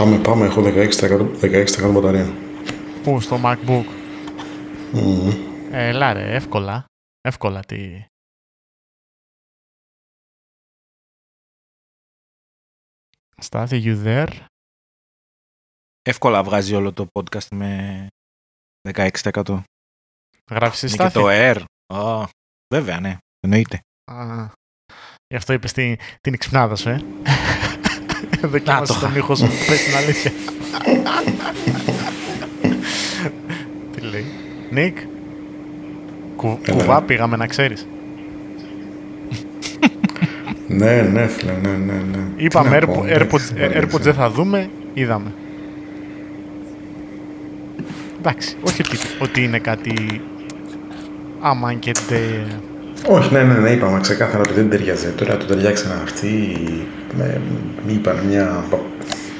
Πάμε, πάμε. Έχω 16%, 16% μπαταρία. Πού, στο MacBook; Mm. Έλα ρε, εύκολα. Εύκολα τι... Στάθη, you there? Εύκολα βγάζει όλο το podcast με 16%. Γράφεις εσύ, Είναι και Στάθη; το Air. Ω, βέβαια, ναι. Εννοείται. Α, γι' αυτό είπες την, την εξυπνάδα σου, ε. Δοκίμασες το τον ήχο σου, πες την αλήθεια. Τι λέει; Νίκ, κου, Έλα, κουβά ρε. πήγαμε να ξέρεις. Ναι, ναι, φίλε, ναι, ναι, ναι. Τι Είπαμε να πω, Airpo- εντάξει, AirPods, δεν AirPods ξέρω. δεν θα δούμε, είδαμε. Εντάξει, όχι ότι, ότι είναι κάτι άμα και τε... Όχι, ναι, ναι, ναι, είπαμε ξεκάθαρα ότι δεν ταιριάζει. Τώρα το ταιριάξαν αυτοί. Με, μη είπαν μια,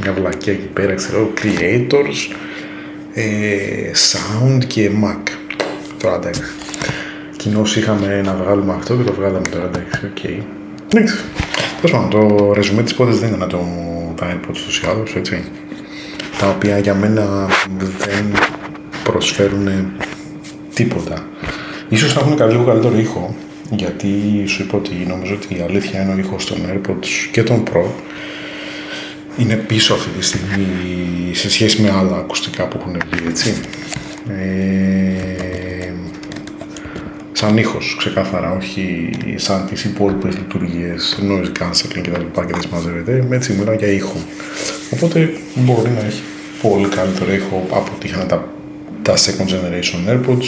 μια βλακεία εκεί πέρα, ξέρω, creators, ε, sound και Mac. Τώρα εντάξει. Κοινώς είχαμε να βγάλουμε αυτό και το βγάλαμε τώρα, εντάξει, οκ. Εντάξει. Τέλος πάντων, το ρεζουμέ της υπόθεσης δεν ήταν το, τα AirPods του ή άλλως, έτσι. Τα οποία για μένα δεν προσφέρουν τίποτα. Ίσως θα έχουν κα- λίγο καλύτερο ήχο, γιατί σου είπα ότι νομίζω ότι η αλήθεια είναι ο ήχος των AirPods και των Pro είναι πίσω αυτή τη στιγμή σε σχέση με άλλα ακουστικά που έχουν βγει, έτσι. Ε, σαν ήχος, ξεκάθαρα, όχι σαν τις υπόλοιπες λειτουργίες, noise cancelling και τα λοιπά και δεν συμμαζεύεται, έτσι μιλάω για ήχο. Οπότε μπορεί να έχει πολύ καλύτερο ήχο από ότι είχαν τα, τα second generation AirPods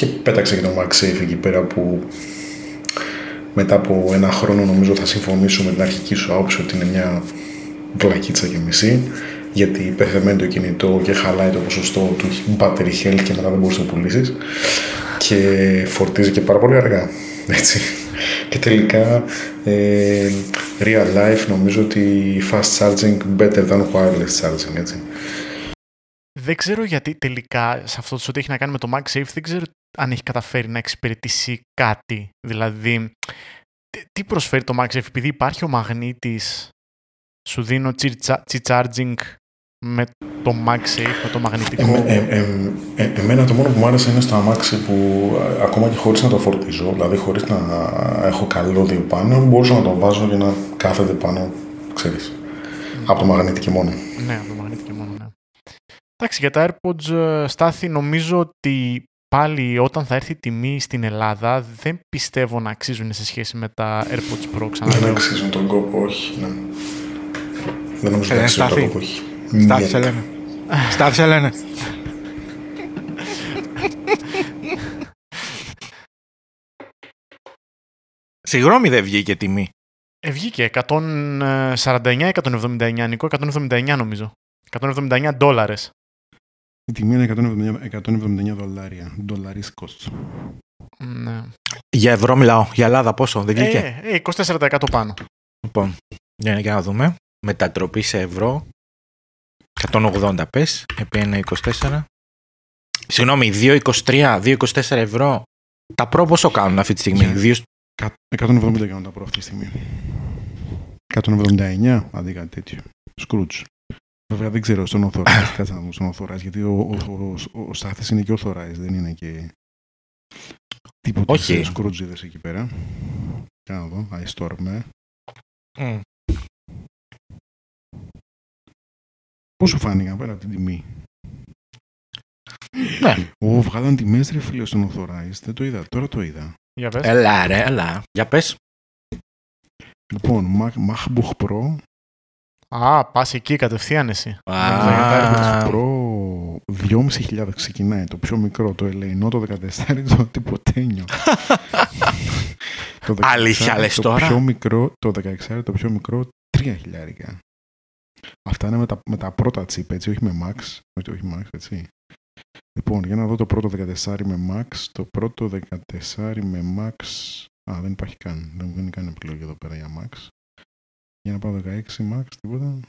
και πέταξε και το MagSafe εκεί πέρα που μετά από ένα χρόνο νομίζω θα συμφωνήσω με την αρχική σου άποψη ότι είναι μια βλακίτσα και μισή γιατί πεθαμένει το κινητό και χαλάει το ποσοστό του battery health και μετά δεν μπορείς να το πουλήσεις. Και φορτίζει και πάρα πολύ αργά έτσι. Και τελικά ε, real life νομίζω ότι fast charging better than wireless charging έτσι. Δεν ξέρω γιατί τελικά σε αυτό το ότι έχει να κάνει με το MagSafe δεν ξέρω αν έχει καταφέρει να εξυπηρετήσει κάτι. Δηλαδή, τι- τι προσφέρει το MagSafe επειδή υπάρχει ο μαγνήτης σου δίνω charging με το MagSafe, με το μαγνητικό. Εμέ- ε, ε, ε, εμένα το μόνο που μου άρεσε είναι στο αμάξι που ε, ακόμα και χωρίς να το φορτίζω, δηλαδή χωρίς να έχω καλώδιο πάνω, μπορούσα να το βάζω για να κάθεται πάνω, ξέρεις, από το μαγνήτη και μόνο. Ναι, από το μαγνήτη και μόνο, ναι. Εντάξει, για τα AirPods, ε, Στάθη, νομίζω ότι πάλι όταν θα έρθει η τιμή στην Ελλάδα δεν πιστεύω να αξίζουν σε σχέση με τα AirPods Pro, Δεν ξαναλέω. αξίζουν τον κόπο, όχι. Ναι. Δεν νομίζω ότι Ε, αξίζουν τον Στάθη. κόπο, όχι. Στάθη Ναι. σε λένε. Στάθη σε λένε. Συγγνώμη δεν βγήκε τιμή. Ε, βγήκε 149-179, Νικό, 179 νομίζω. 179 δόλαρες. Η τιμή είναι 179, 179 δολάρια. Δολαρίσκος. Ναι. Για ευρώ μιλάω. Για Ελλάδα πόσο, δεν βγήκε; Ε, ε, 24% πάνω. Λοιπόν, για, για να δούμε. Μετατροπή σε ευρώ. 180 πες, επί 1,24. Συγγνώμη, 2,23, 2,24 ευρώ. Τα προ πόσο κάνουν αυτή τη στιγμή; Για- Δύο... 170 κάνουν τα προ αυτή τη στιγμή. 179, αντί κάτι τέτοιο. Σκρούτς. Βέβαια δεν ξέρω στον Authorized, κάτσε να δούμε στον Authorized, γιατί ο, ο, ο, ο, ο Στάθης είναι και Authorized, δεν είναι και τίποτα Όχι. σκρούτζιδες εκεί πέρα. Κάνε να δω, αιστόρμε. Μμ. Πώς σου φάνηκαν πέρα από την τιμή; Ναι. Ω, βγάλαν τιμές ρε φίλε στον Authorized, δεν το είδα, τώρα το είδα. Για πες. Έλα ρε, έλα. Για πες. Λοιπόν, Mac, MacBook Pro, Α, πας εκεί κατευθείαν εσύ. Α. Νόμιζα για τα AirPods. MacBook Pro 2.500 ξεκινάει, το πιο μικρό, το ελεηνό, το 14, το τυποτένιο. το 16, Αλήθεια λες το τώρα; Πιο μικρό, το 16, το πιο μικρό, 3 χιλιάρικα. Αυτά είναι με τα, με τα πρώτα chip, έτσι, όχι με Max. Όχι, όχι Max, έτσι. Λοιπόν, για να δω το πρώτο 14 με Max. Το πρώτο 14 με Max. Α, δεν υπάρχει καν. Δεν δεν είναι καν επιλογή εδώ πέρα για Max. Για να πάω 16 Max, τίποτα.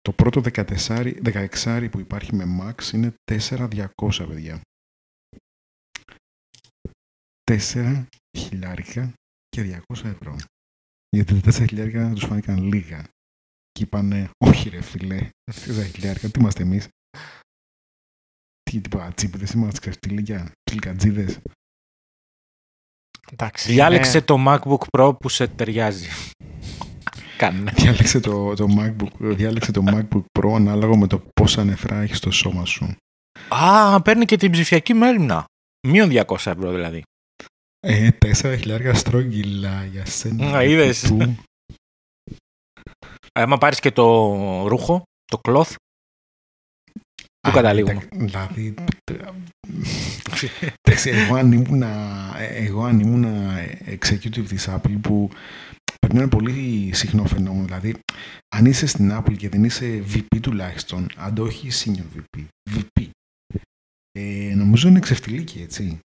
Το πρώτο 14, 16 που υπάρχει με Max είναι 4.200 παιδιά. 4 χιλιάρικα και 200 ευρώ. Γιατί τα 4 χιλιάρικα τους φάνηκαν λίγα. και είπανε όχι ρε φίλε, 10 χιλιάρικα, τι είμαστε εμείς. Τι τίποτα τσίπηδες είμαστε ξεφτύλικια, τσιλικατζίδες. Εντάξει, Διάλεξε είναι- το MacBook Pro που σε ταιριάζει. Κάνε. Διάλεξε το, το, MacBook, διάλεξε το MacBook Pro ανάλογα με το πόσα νεφρά έχεις στο σώμα σου. Α, παίρνει και την ψηφιακή μέρημνα. Μείον 200 ευρώ δηλαδή. Ε, 4 χιλιάρικα στρόγγυλα για σένα. Α, είδες. Του. Άμα πάρεις και το ρούχο, το cloth, Πού Α, καταλήγουμε; τα- Δηλαδή, εντάξει, εγώ αν ήμουν, εγώ αν ήμουν executive της Apple που πρέπει να είναι πολύ συχνό φαινόμενο. Δηλαδή, αν είσαι στην Apple και δεν είσαι VP τουλάχιστον, αν το όχι senior VP, VP, ε, νομίζω είναι ξεφτιλίκη, έτσι.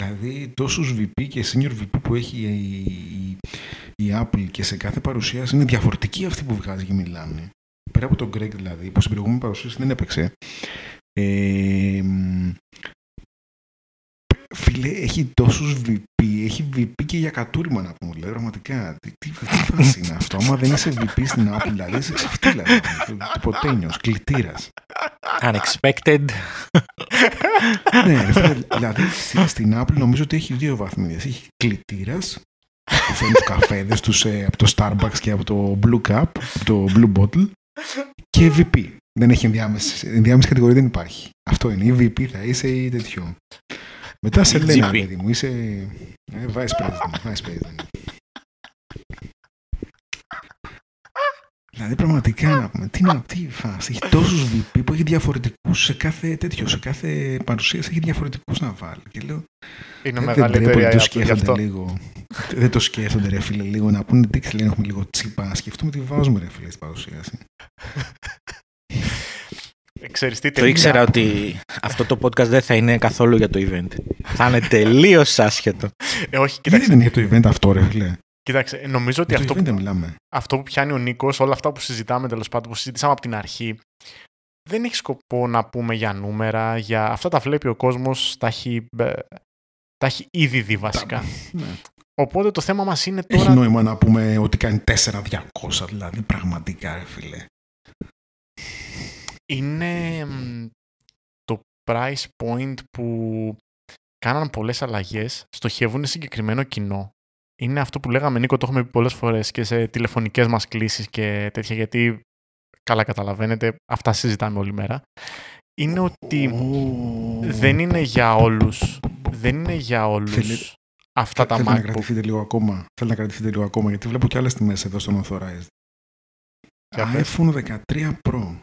Δηλαδή, τόσους VP και senior VP που έχει η, η, η Apple και σε κάθε παρουσίαση είναι διαφορετικοί αυτοί που βγάζει και μιλάνε. Πέρα από τον Greg δηλαδή, που στην προηγούμενη παρουσίαση δεν έπαιξε. Ε, έχει τόσους VP, έχει VP και για κατούριμα να πούμε, δηλαδή πραγματικά. Τι, τι, τι φάση είναι αυτό, άμα δεν είσαι VP στην Apple, δηλαδή είσαι ξεφτύλα, δηλαδή, τυποτένιος, κλητήρας. unexpected. ναι, ρε φίλε, δηλαδή στη- στην Apple νομίζω ότι έχει δύο βαθμίδες. Έχει κλητήρας, που φέρνει τους καφέδες τους ε, από το Starbucks και από το Blue Cup, από το Blue Bottle και VP. Δεν έχει ενδιάμεσης, ενδιάμεση κατηγορία, δεν υπάρχει. Αυτό είναι. Ή VP θα είσαι ή τέτοιο. Μετά σε GP. λένε, ρε παιδί μου, είσαι ε, vice president. Vice president. Δηλαδή πραγματικά να πούμε, τι να τι φάση. Έχει τόσους VP που έχει διαφορετικούς σε κάθε τέτοιο, σε κάθε παρουσίαση έχει διαφορετικούς να βάλει. Και λέω, είναι δεν μεγάλη τρέπονται, εταιρεία το η Apple γι' αυτό. σκέφτονται λίγο. δεν το σκέφτονται ρε φίλε λίγο να πούνε τι λένε έχουμε λίγο τσίπα. Να σκεφτούμε τι βάζουμε ρε φίλε στην παρουσίαση. Ε, Ξέρεις τι, Το τελικά- ήξερα ότι αυτό το podcast δεν θα είναι καθόλου για το event. Θα είναι τελείως άσχετο. Ε, όχι, Γιατί κοίταξε, δεν είναι για το event αυτό ρε φίλε. κοίταξε, ε, νομίζω ότι Για αυτό το event που, δεν μιλάμε. αυτό που πιάνει ο Νίκος, όλα αυτά που συζητάμε τέλος πάντων, που συζητήσαμε από την αρχή, δεν έχει σκοπό να πούμε για νούμερα, για αυτά τα βλέπει ο κόσμος, τα έχει, ε, τα έχει ήδη δει βασικά. Ναι. Οπότε το θέμα μας είναι Έχει τώρα. νόημα να πούμε ότι κάνει 4-200 δηλαδή πραγματικά ρε φίλε. Είναι μ, το price point που κάναν πολλές αλλαγές, στοχεύουν σε συγκεκριμένο κοινό. Είναι αυτό που λέγαμε, Νίκο, το έχουμε πει πολλές φορές και σε τηλεφωνικές μας κλήσεις και τέτοια, γιατί καλά καταλαβαίνετε, αυτά συζητάμε όλη μέρα. Είναι ότι δεν είναι για όλους, δεν είναι για όλους Φίλε, αυτά τα Θέλω να MacBook. κρατηθείτε λίγο ακόμα. Θέλω να κρατηθείτε λίγο ακόμα γιατί βλέπω και άλλες τιμές εδώ στον Authorized. Για πες. iPhone 13 Pro.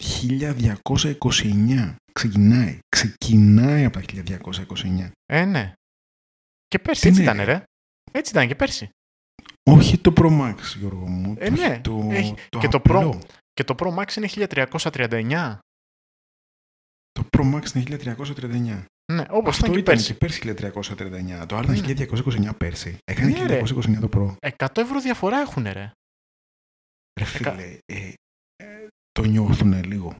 1229. Ξεκινάει. Ξεκινάει από τα 1229. Ε, ναι. Και πέρσι Τι έτσι είναι, ήταν, ρε. Έτσι ήταν και πέρσι. Όχι το Pro Max, Γιώργο μου. Ε, όχι ναι. Το, Έχει- το και το απλό. Και το Pro Max είναι 1339. Το Pro Max είναι 1339. Ναι, όπως Αυτό ήταν και ήταν πέρσι. και πέρσι 1339. Το άλλο ήταν Ναι. 1229 πέρσι. Έκανε Ναι, ρε. 1229 το Pro. 100 ευρώ διαφορά έχουν, ρε. Ρε φίλε, ε, ε, το νιώθουν λίγο.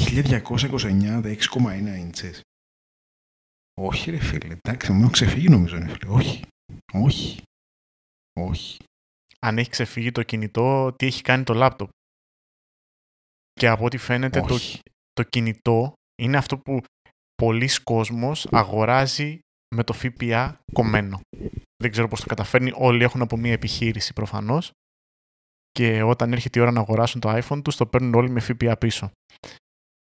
1229 τα 6,1 ίντσες. Όχι ρε φίλε, εντάξει, μου έχω ξεφύγει νομίζω ρε φίλε. Όχι, όχι, όχι. Αν έχει ξεφύγει το κινητό, τι έχει κάνει το λάπτοπ; Και από ό,τι φαίνεται το, όχι. το κινητό είναι αυτό που πολλοί κόσμος αγοράζει με το ΦΠΑ κομμένο. Δεν ξέρω πώς το καταφέρνει. Όλοι έχουν από μία επιχείρηση προφανώς. Και όταν έρχεται η ώρα να αγοράσουν το iPhone τους, το παίρνουν όλοι με ΦΠΑ πίσω.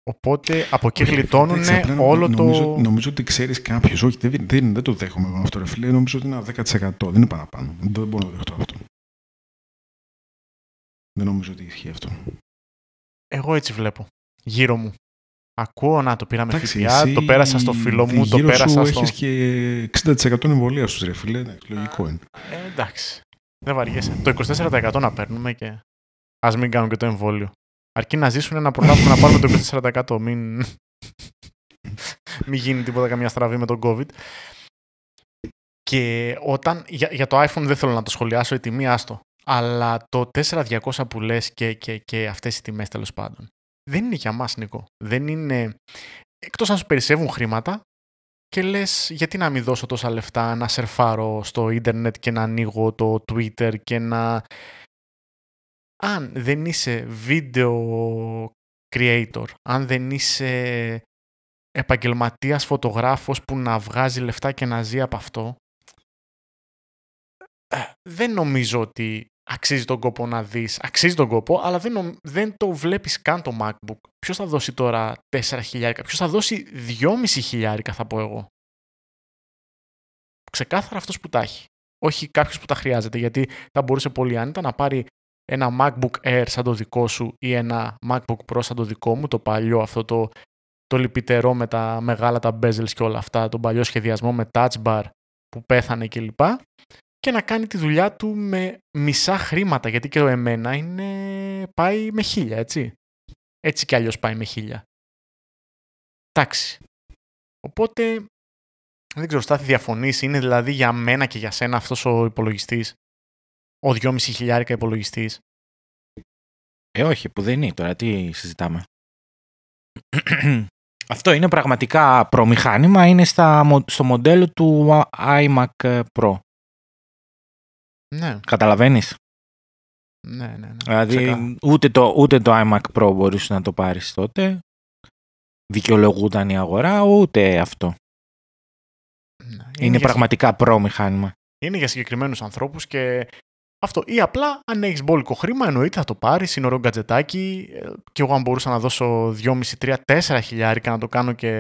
Οπότε από εκεί Όχι, ρε φίλε, γλιτώνουν εντάξει, απλά νο- όλο νομίζω, το... Νομίζω ότι ξέρεις κάποιος, όχι δεν, δεν, δεν το δέχομαι εγώ αυτό ρε φίλε, νομίζω ότι είναι ένα 10%, δεν είναι παραπάνω. Δεν μπορώ να το δεχτώ αυτό. Δεν νομίζω ότι ισχύει αυτό. Εγώ έτσι βλέπω. Γύρω μου. Ακούω να το πήρα με Εντάξει, ΦΠΑ, εσύ το πέρασα στο φίλο μου, το γύρω πέρασα σου στο... έχεις και 60% εμβολίας στους ρε φίλε, εντάξει, λογικό είναι. Ε, εντάξει. Δεν βαριέσαι. Το 24% να παίρνουμε και ας μην κάνουν και το εμβόλιο. Αρκεί να ζήσουν να προλάβουμε να πάρουμε το 24%. Μην... μην γίνει τίποτα καμία στραβή με τον COVID. Και όταν, για, για το iPhone δεν θέλω να το σχολιάσω η τιμή, άστο. Αλλά το 4200 που λες και, και, και αυτές οι τιμές τέλος πάντων. Δεν είναι για μας, Νίκο. Δεν είναι... Εκτός αν σου περισσεύουν χρήματα, και λες γιατί να μην δώσω τόσα λεφτά να σερφάρω στο ίντερνετ και να ανοίγω το Twitter και να... Αν δεν είσαι video creator, αν δεν είσαι επαγγελματίας φωτογράφος που να βγάζει λεφτά και να ζει από αυτό, ε, δεν νομίζω ότι αξίζει τον κόπο να δεις. Αξίζει τον κόπο, αλλά δεν, δεν το βλέπεις καν το MacBook. Ποιος θα δώσει τώρα 4 χιλιάρικα, ποιος θα δώσει 2,5 χιλιάρικα θα πω εγώ; Ξεκάθαρα αυτός που τα έχει. Όχι κάποιος που τα χρειάζεται, γιατί θα μπορούσε πολύ άνετα να πάρει ένα MacBook Air σαν το δικό σου ή ένα MacBook Pro σαν το δικό μου, το παλιό αυτό το, το λυπητερό με τα μεγάλα τα bezels και όλα αυτά, τον παλιό σχεδιασμό με touch bar που πέθανε κλπ και να κάνει τη δουλειά του με μισά χρήματα, γιατί και ο εμένα είναι... πάει με χίλια, έτσι. Έτσι κι αλλιώς πάει με χίλια. Εντάξει. Οπότε, δεν ξέρω, Στάθη, διαφωνείς. Είναι δηλαδή για μένα και για σένα αυτός ο υπολογιστής, ο 2,5 χιλιάρικα υπολογιστής. Ε, όχι, που δεν είναι τώρα. Τι συζητάμε. Αυτό είναι πραγματικά προμηχάνημα, είναι στα, στο μοντέλο του iMac Pro. Ναι. Καταλαβαίνεις; Ναι, ναι, ναι. Δηλαδή ούτε το, ούτε το iMac Pro μπορείς να το πάρεις τότε. Δικαιολογούταν η αγορά, ούτε αυτό. Ναι. Είναι, πραγματικά προ μηχάνημα. Είναι για συγκεκριμένους ανθρώπους και αυτό. Ή απλά αν έχεις μπόλικο χρήμα, εννοείται θα το πάρεις. Είναι ωραίο γκατζετάκι. Ε, και εγώ, αν μπορούσα να δώσω 2,5, 3, 4 χιλιάρικα να το κάνω και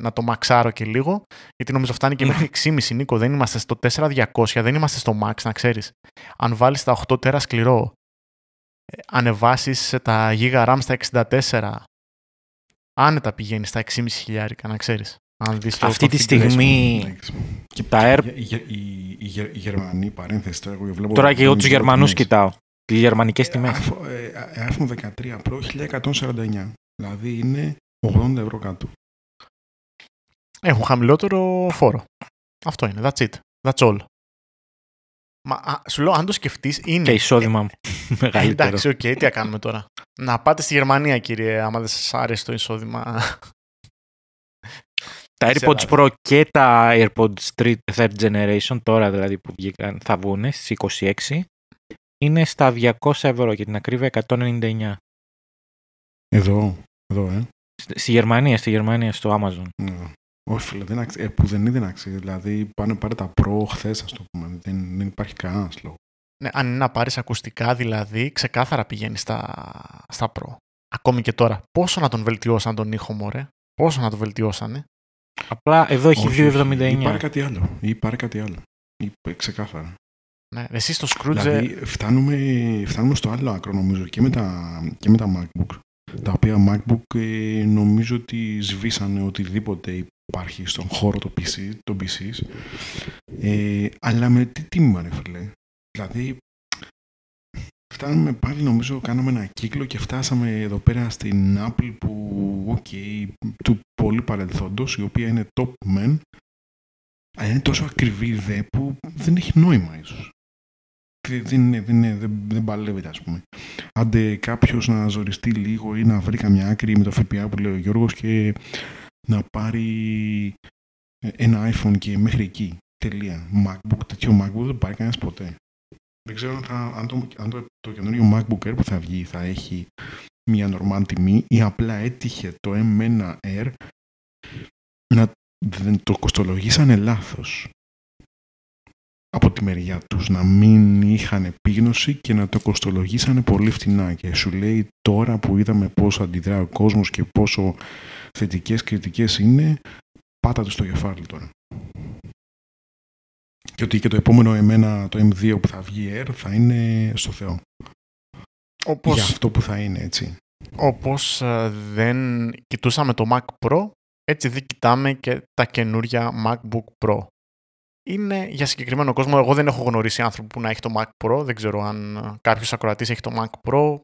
να το μαξάρω και λίγο. Γιατί νομίζω φτάνει και ναι. μέχρι 6,5 Νίκο. Δεν είμαστε στο 4200, δεν είμαστε στο max, να ξέρεις. Αν βάλεις τα 8 τέρα σκληρό, ε, ανεβάσεις τα γίγα RAM στα 64, άνετα πηγαίνεις στα 6,5 χιλιάρικα, να ξέρεις. Αυτή τη στιγμή και τα Air... Οι, Γερμανοί, παρένθεση τώρα, εγώ βλέπω... Τώρα και εγώ τους Γερμανούς κοιτάω. Τι γερμανικές τιμές. iPhone 13 Pro 1149. Δηλαδή είναι 80 ευρώ κάτω. Έχουν χαμηλότερο φόρο. Αυτό είναι. That's it. That's all. Μα α, σου λέω, αν το σκεφτείς, είναι. Και εισόδημα μου. μεγαλύτερο. Εντάξει, ok, okay, τι θα κάνουμε τώρα. Να πάτε στη Γερμανία, κύριε, άμα δεν σας άρεσε το εισόδημα. Τα AirPods Pro και τα AirPods 3, Third Generation, τώρα δηλαδή που βγήκαν, θα βγουν στις 26, είναι στα 200 ευρώ και την ακρίβεια 199. Εδώ, εδώ, ε. Στη Γερμανία, στη Γερμανία, στο Amazon. Ναι. Όχι, φίλε, δεν αξίζει. Ε, που δεν είναι αξίζει. Δηλαδή, πάνε πάρε τα Pro χθες, ας το πούμε. Δεν, δεν υπάρχει κανένας λόγος. Ναι, αν είναι να πάρεις ακουστικά, δηλαδή, ξεκάθαρα πηγαίνεις στα, στα Pro. Ακόμη και τώρα. Πόσο να τον βελτιώσαν τον ήχο, μωρέ; Πόσο να τον βελτιώσανε; Απλά εδώ έχει 2,79. Ή πάρει κάτι άλλο. Ή πάρει κάτι άλλο. Ή, ξεκάθαρα. Ναι, εσύ στο Scrooge... Δηλαδή φτάνουμε, φτάνουμε στο άλλο άκρο νομίζω και με τα, και με τα MacBook. Τα οποία MacBook ε, νομίζω ότι σβήσανε οτιδήποτε υπάρχει στον χώρο το PC, το PC ε, αλλά με τι τίμημα ρε φίλε. Δηλαδή φτάνουμε πάλι νομίζω κάναμε ένα κύκλο και φτάσαμε εδώ πέρα στην Apple που ok, okay, του πολύ παρελθόντος η οποία είναι top men αλλά είναι τόσο ακριβή δε που δεν έχει νόημα ίσως. Δεν, δεν, δεν, δεν παλεύεται ας πούμε. Άντε κάποιος να ζοριστεί λίγο ή να βρει καμιά άκρη με το ΦΠΑ που λέει ο Γιώργος και να πάρει ένα iPhone και μέχρι εκεί. Τελεία. MacBook, τέτοιο MacBook δεν πάρει κανένας ποτέ δεν ξέρω αν, το, αν το, το καινούριο MacBook Air που θα βγει θα έχει μια normal τιμή ή απλά έτυχε το M1 Air να δεν το κοστολογήσανε λάθος. Από τη μεριά τους να μην είχαν επίγνωση και να το κοστολογήσανε πολύ φτηνά. Και σου λέει τώρα που είδαμε πόσο αντιδρά ο κόσμος και πόσο θετικές κριτικές είναι πάτα τους στο κεφάλι τώρα και ότι και το επόμενο εμένα, το M2 που θα βγει Air, θα είναι στο Θεό. Όπως, Για αυτό που θα είναι, έτσι. Όπως ε, δεν κοιτούσαμε το Mac Pro, έτσι δεν κοιτάμε και τα καινούρια MacBook Pro. Είναι για συγκεκριμένο κόσμο. Εγώ δεν έχω γνωρίσει άνθρωπο που να έχει το Mac Pro. Δεν ξέρω αν ε, κάποιος ακροατής έχει το Mac Pro.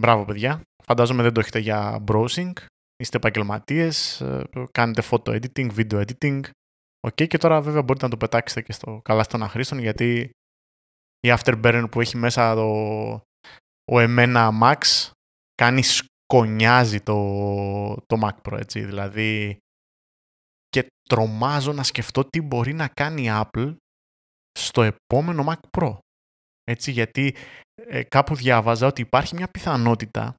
Μπράβο, παιδιά. Φαντάζομαι δεν το έχετε για browsing. Είστε επαγγελματίες, ε, κάνετε photo editing, video editing. OK, και τώρα βέβαια μπορείτε να το πετάξετε και στον κάλαθο των αχρήστων γιατί η Afterburner που έχει μέσα το, ο εμένα Max κάνει σκονιάζει το, το Mac Pro, έτσι. Δηλαδή και τρομάζω να σκεφτώ τι μπορεί να κάνει η Apple στο επόμενο Mac Pro. Έτσι, γιατί ε, κάπου διάβαζα ότι υπάρχει μια πιθανότητα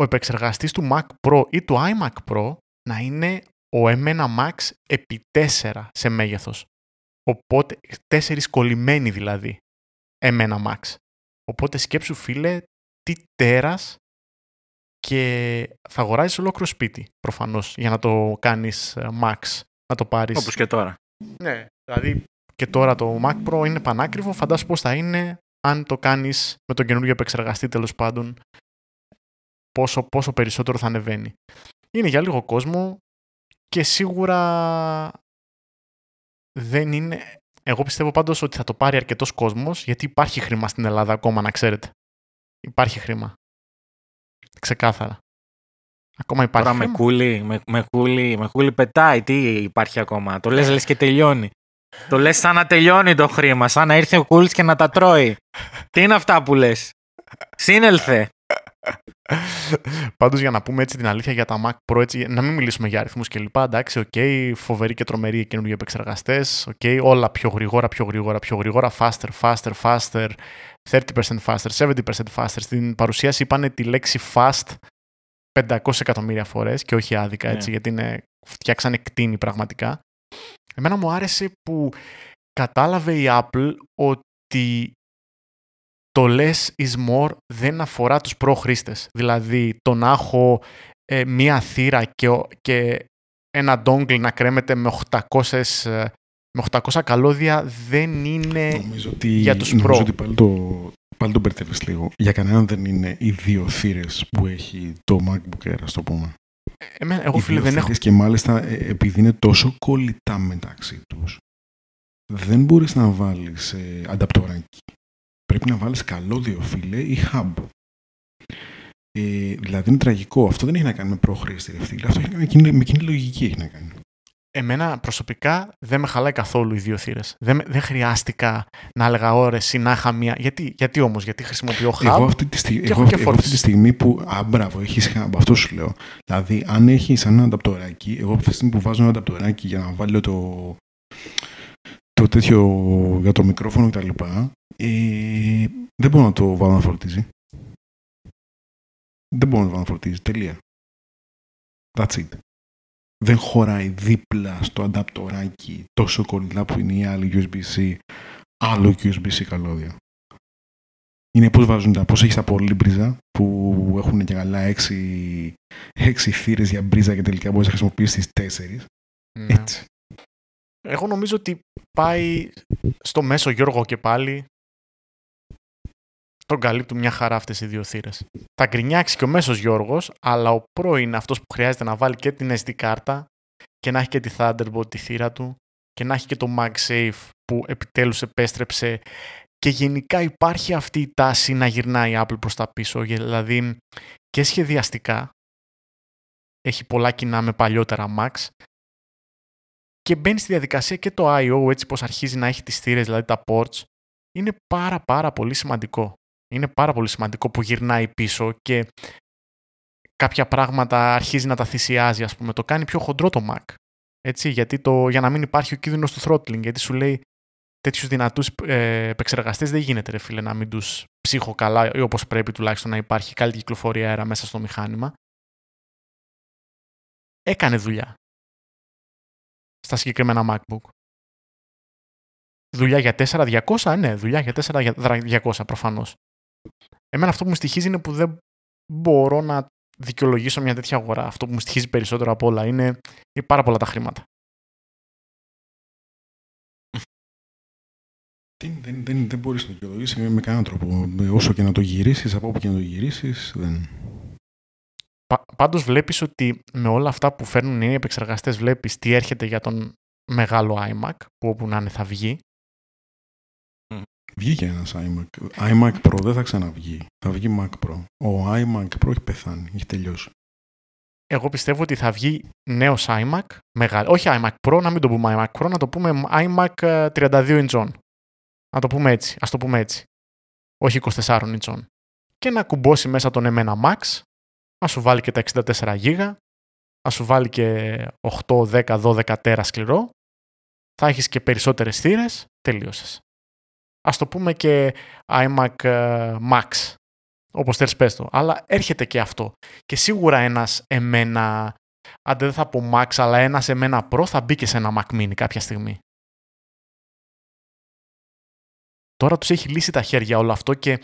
ο επεξεργαστής του Mac Pro ή του iMac Pro να είναι ο M1 Max επί 4 σε μέγεθος. Οπότε, 4 κολλημένοι δηλαδή M1 Max. Οπότε σκέψου φίλε τι τέρας και θα αγοράζεις ολόκληρο σπίτι προφανώς για να το κάνεις ε, Max, να το πάρεις. Όπως και τώρα. Ναι, δηλαδή και τώρα το Mac Pro είναι πανάκριβο, φαντάσου πώς θα είναι αν το κάνεις με τον καινούργιο επεξεργαστή τέλος πάντων πόσο, πόσο περισσότερο θα ανεβαίνει. Είναι για λίγο κόσμο και σίγουρα δεν είναι... Εγώ πιστεύω πάντως ότι θα το πάρει αρκετός κόσμος γιατί υπάρχει χρήμα στην Ελλάδα ακόμα να ξέρετε. Υπάρχει χρήμα. Ξεκάθαρα. Ακόμα υπάρχει Τώρα χρήμα. με κούλι, με, με, κούλι, με κούλι πετάει. Τι υπάρχει ακόμα. Το λες λες και τελειώνει. Το λες σαν να τελειώνει το χρήμα. Σαν να ήρθε ο κούλης και να τα τρώει. Τι είναι αυτά που λες; Σύνελθε. Πάντως για να πούμε έτσι την αλήθεια για τα Mac Pro, έτσι, να μην μιλήσουμε για αριθμούς και λοιπά, εντάξει, OK, okay, φοβεροί και τρομεροί καινούργιοι επεξεργαστές, OK, okay, όλα πιο γρήγορα, πιο γρήγορα, πιο γρήγορα, faster, faster, faster, 30% faster, 70% faster. Στην παρουσίαση είπανε τη λέξη fast 500 εκατομμύρια φορές και όχι άδικα, έτσι, Ναι. γιατί είναι, φτιάξανε κτήνη πραγματικά. Εμένα μου άρεσε που κατάλαβε η Apple ότι το less is more δεν αφορά τους προχρήστες. Δηλαδή το να έχω ε, μία θύρα και, ο- και ένα dongle να κρέμεται με 800, ε, με 800 καλώδια δεν είναι... Νομίζω ότι, για τους νομίζω Pro. ότι πάλι το, πάλι το μπερδεύεις λίγο. Για κανέναν δεν είναι οι δύο θύρες που έχει το MacBook Air, ας το πούμε. Εμένα, εγώ οι φίλε δύο δεν έχω... θύρες Και μάλιστα ε, επειδή είναι τόσο κολλητά μεταξύ τους, δεν μπορείς να βάλεις ε, ανταπτοράκι. Πρέπει να βάλεις καλώδιο, φίλε, ή hub. Ε, δηλαδή είναι τραγικό. Αυτό δεν έχει να κάνει με προχρήστη, ρε φίλε. Αυτό έχει να κάνει με κοινή, με κοινή λογική έχει να κάνει. Εμένα προσωπικά δεν με χαλάει καθόλου οι δύο θύρες. Δεν, με- δεν χρειάστηκα να έλεγα ώρες ή να είχα μία... Γιατί, γιατί όμως, γιατί χρησιμοποιώ hub. Εγώ αυτή, τη στιγμή, και εγώ, έχω και αυτή- εγώ αυτή τη φόρτιση. στιγμή που. Α, μπράβο, έχεις hub, αυτό σου λέω. Δηλαδή, αν έχεις ένα ανταπτοράκι, εγώ αυτή τη στιγμή που βάζω ένα ανταπτοράκι για να βάλω το, το τέτοιο για το μικρόφωνο κτλ. Ε, δεν μπορώ να το βάλω να φορτίζει. Δεν μπορώ να το βάλω να φορτίζει. Τελεία. That's it. Δεν χωράει δίπλα στο ανταπτοράκι τόσο κολλητά που είναι η άλλη USB-C, άλλο USB-C καλώδιο. Είναι πώς βάζουν τα, πώς έχεις τα πολύμπριζα που έχουν και καλά έξι, έξι θύρες για μπρίζα και τελικά μπορείς να χρησιμοποιήσεις τις τέσσερις. Ναι. Έτσι. Εγώ νομίζω ότι πάει στο μέσο Γιώργο και πάλι τον καλύπτουν μια χαρά αυτές οι δύο θύρες. Θα γκρινιάξει και ο μέσος Γιώργος, αλλά ο Pro είναι αυτός που χρειάζεται να βάλει και την SD κάρτα και να έχει και τη Thunderbolt τη θύρα του και να έχει και το MagSafe που επιτέλους επέστρεψε και γενικά υπάρχει αυτή η τάση να γυρνάει η Apple προς τα πίσω, δηλαδή και σχεδιαστικά έχει πολλά κοινά με παλιότερα Macs και μπαίνει στη διαδικασία και το I.O. έτσι πως αρχίζει να έχει τις θύρες, δηλαδή τα ports, είναι πάρα πάρα πολύ σημαντικό. Είναι πάρα πολύ σημαντικό που γυρνάει πίσω και κάποια πράγματα αρχίζει να τα θυσιάζει, ας πούμε. Το κάνει πιο χοντρό το Mac. Έτσι, γιατί το, για να μην υπάρχει ο κίνδυνος του throttling, γιατί σου λέει τέτοιους δυνατούς ε, επεξεργαστές δεν γίνεται ρε φίλε να μην τους ψύχω καλά ή όπως πρέπει τουλάχιστον να υπάρχει καλή κυκλοφορία αέρα μέσα στο μηχάνημα. Έκανε δουλειά στα συγκεκριμένα MacBook. Δουλειά για 4200, ναι, δουλειά για 4200 προφανώς. Εμένα αυτό που μου στοιχίζει είναι που δεν μπορώ να δικαιολογήσω μια τέτοια αγορά. Αυτό που μου στοιχίζει περισσότερο από όλα είναι, είναι πάρα πολλά τα χρήματα. Δεν, δεν, δεν, δεν μπορείς να το δικαιολογήσεις με, με κανέναν τρόπο. Με Όσο και να το γυρίσεις, από όπου και να το γυρίσεις, δεν... Πα- Πάντως βλέπεις ότι με όλα αυτά που φέρνουν οι επεξεργαστές βλέπεις τι έρχεται για τον μεγάλο iMac που όπου να είναι θα βγει. Βγήκε ένας iMac. iMac Pro δεν θα ξαναβγεί. Θα βγει Mac Pro. Ο iMac Pro έχει πεθάνει. Έχει τελειώσει. Εγώ πιστεύω ότι θα βγει νέος iMac, μεγάλο, όχι iMac Pro, να μην το πούμε iMac Pro, να το πούμε iMac ε, 32 inch Να το πούμε έτσι, ας το πούμε έτσι. Όχι 24 inch Και να κουμπώσει μέσα τον M1 Max, να σου βάλει και τα 64 GB, θα σου βάλει και 8, 10, 12 τέρα σκληρό, θα έχεις και περισσότερες θύρες, τελείωσες. Ας το πούμε και iMac ε, Max, όπως θέλεις πες το. Αλλά έρχεται και αυτό. Και σίγουρα ένας εμένα, αν δεν θα πω Max, αλλά ένας εμένα Pro θα μπει και σε ένα Mac Mini κάποια στιγμή. Τώρα τους έχει λύσει τα χέρια όλο αυτό και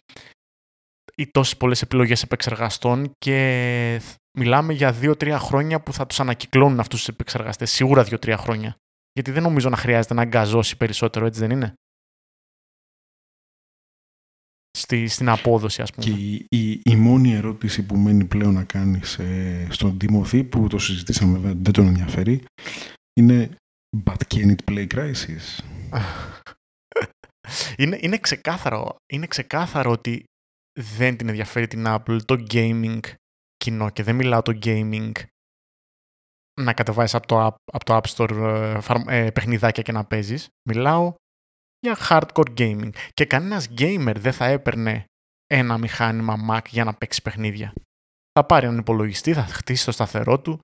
οι τόσες πολλές επιλογές επεξεργαστών και μιλάμε για 2-3 χρόνια που θα τους ανακυκλώνουν αυτούς τους επεξεργαστές. Σίγουρα 2-3 χρόνια. Γιατί δεν νομίζω να χρειάζεται να αγκαζώσει περισσότερο, έτσι δεν είναι; Στη, στην απόδοση, ας πούμε. Και η, η, η μόνη ερώτηση που μένει πλέον να κάνεις ε, στον Τιμωθή, που το συζητήσαμε βέβαια, δεν τον ενδιαφέρει, είναι «But can it play Crisis?» είναι, είναι, ξεκάθαρο, είναι ξεκάθαρο ότι δεν την ενδιαφέρει την Apple το gaming κοινό και δεν μιλάω το gaming να κατεβάσεις από το, από το App Store ε, ε, παιχνιδάκια και να παίζεις. Μιλάω για hardcore gaming. Και κανένας gamer δεν θα έπαιρνε ένα μηχάνημα Mac για να παίξει παιχνίδια. Θα πάρει έναν υπολογιστή, θα χτίσει το σταθερό του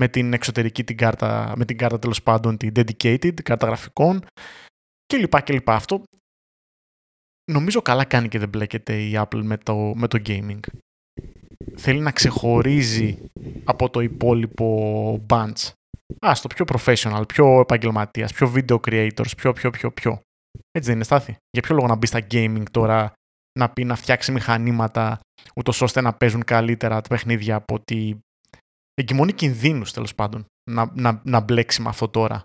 με την εξωτερική την κάρτα, με την κάρτα τέλος πάντων την dedicated, την κάρτα γραφικών κλπ. κλπ. Αυτό νομίζω καλά κάνει και δεν μπλέκεται η Apple με το, με το gaming. Θέλει να ξεχωρίζει από το υπόλοιπο bunch. Α, στο πιο professional, πιο επαγγελματίας, πιο video creators, πιο, πιο, πιο, πιο. Έτσι δεν είναι στάθη. Για ποιο λόγο να μπει στα gaming τώρα, να πει να φτιάξει μηχανήματα, ούτως ώστε να παίζουν καλύτερα τα παιχνίδια από ότι εγκυμονεί κινδύνους τέλος πάντων να, να, να μπλέξει με αυτό τώρα.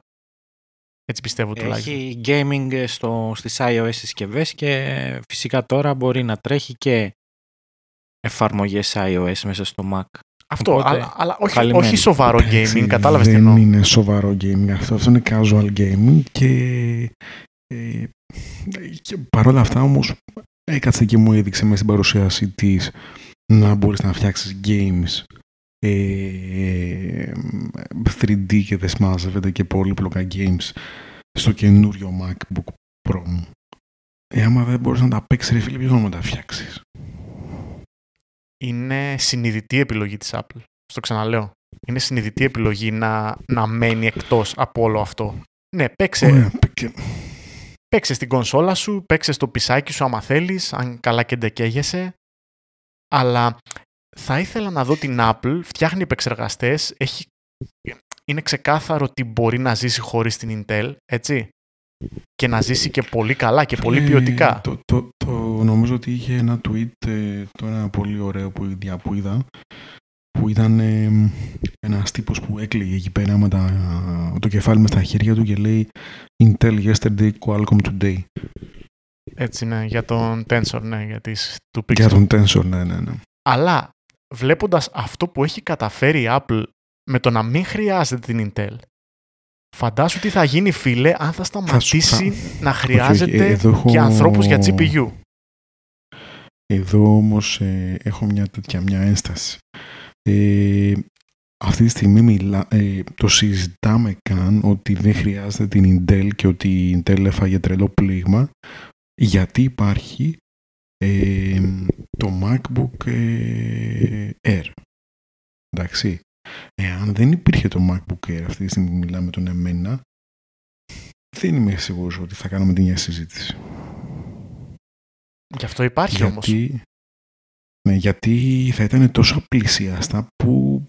Έτσι πιστεύω τουλάχιστον. Έχει gaming στο, στις iOS συσκευές και φυσικά τώρα μπορεί να τρέχει και εφαρμογές iOS μέσα στο Mac. Αυτό, Οπότε, αλλά, αλλά όχι, όχι σοβαρό gaming, κατάλαβες τι εννοώ. Δεν είναι σοβαρό gaming αυτό, αυτό είναι casual gaming και, ε, και παρόλα αυτά όμως έκατσε και μου έδειξε μέσα στην παρουσίαση της να μπορείς να φτιάξεις games 3D ε, και δεν smazεύεται και πολύπλοκα games στο καινούριο MacBook Pro μου. Ε, άμα δεν μπορείς να τα παίξεις ρε φίλε, να τα φτιάξεις; Είναι συνειδητή επιλογή της Apple. Στο ξαναλέω. Είναι συνειδητή επιλογή να, να μένει εκτός από όλο αυτό. Ναι, παίξε, παίξε στην κονσόλα σου, παίξε στο πισάκι σου άμα θέλεις, αν καλά και ντεκέγεσαι. Αλλά θα ήθελα να δω την Apple, φτιάχνει επεξεργαστές, έχει... είναι ξεκάθαρο ότι μπορεί να ζήσει χωρίς την Intel, έτσι. Και να ζήσει και πολύ καλά και πολύ ποιοτικά. Το, το, το, νομίζω ότι είχε ένα tweet, ε, το ένα πολύ ωραίο που, που είδα, που ήταν ε, ένας τύπος που έκλαιγε εκεί πέρα με τα, το κεφάλι με στα χέρια του και λέει Intel yesterday, Qualcomm today. Έτσι ναι, για τον Tensor, ναι, για, τις, του Pixel. Για τον Tensor, ναι, ναι, ναι. Αλλά βλέποντας αυτό που έχει καταφέρει η Apple με το να μην χρειάζεται την Intel, φαντάσου τι θα γίνει φίλε αν θα σταματήσει να χρειάζεται έχω... και ανθρώπους για GPU. Εδώ όμως ε, έχω μια τέτοια μια ένσταση. Ε, αυτή τη στιγμή μιλά, ε, το συζητάμε καν ότι δεν χρειάζεται την Intel και ότι η Intel έφαγε τρελό πλήγμα γιατί υπάρχει το MacBook ε, Air. Εντάξει. Εάν δεν υπήρχε το MacBook Air αυτή τη στιγμή που μιλάμε τον εμένα, δεν είμαι σίγουρος ότι θα κάνουμε την ίδια συζήτηση. Γι' αυτό υπάρχει γιατί, όμως. Ναι, γιατί θα ήταν τόσο πλησιάστα που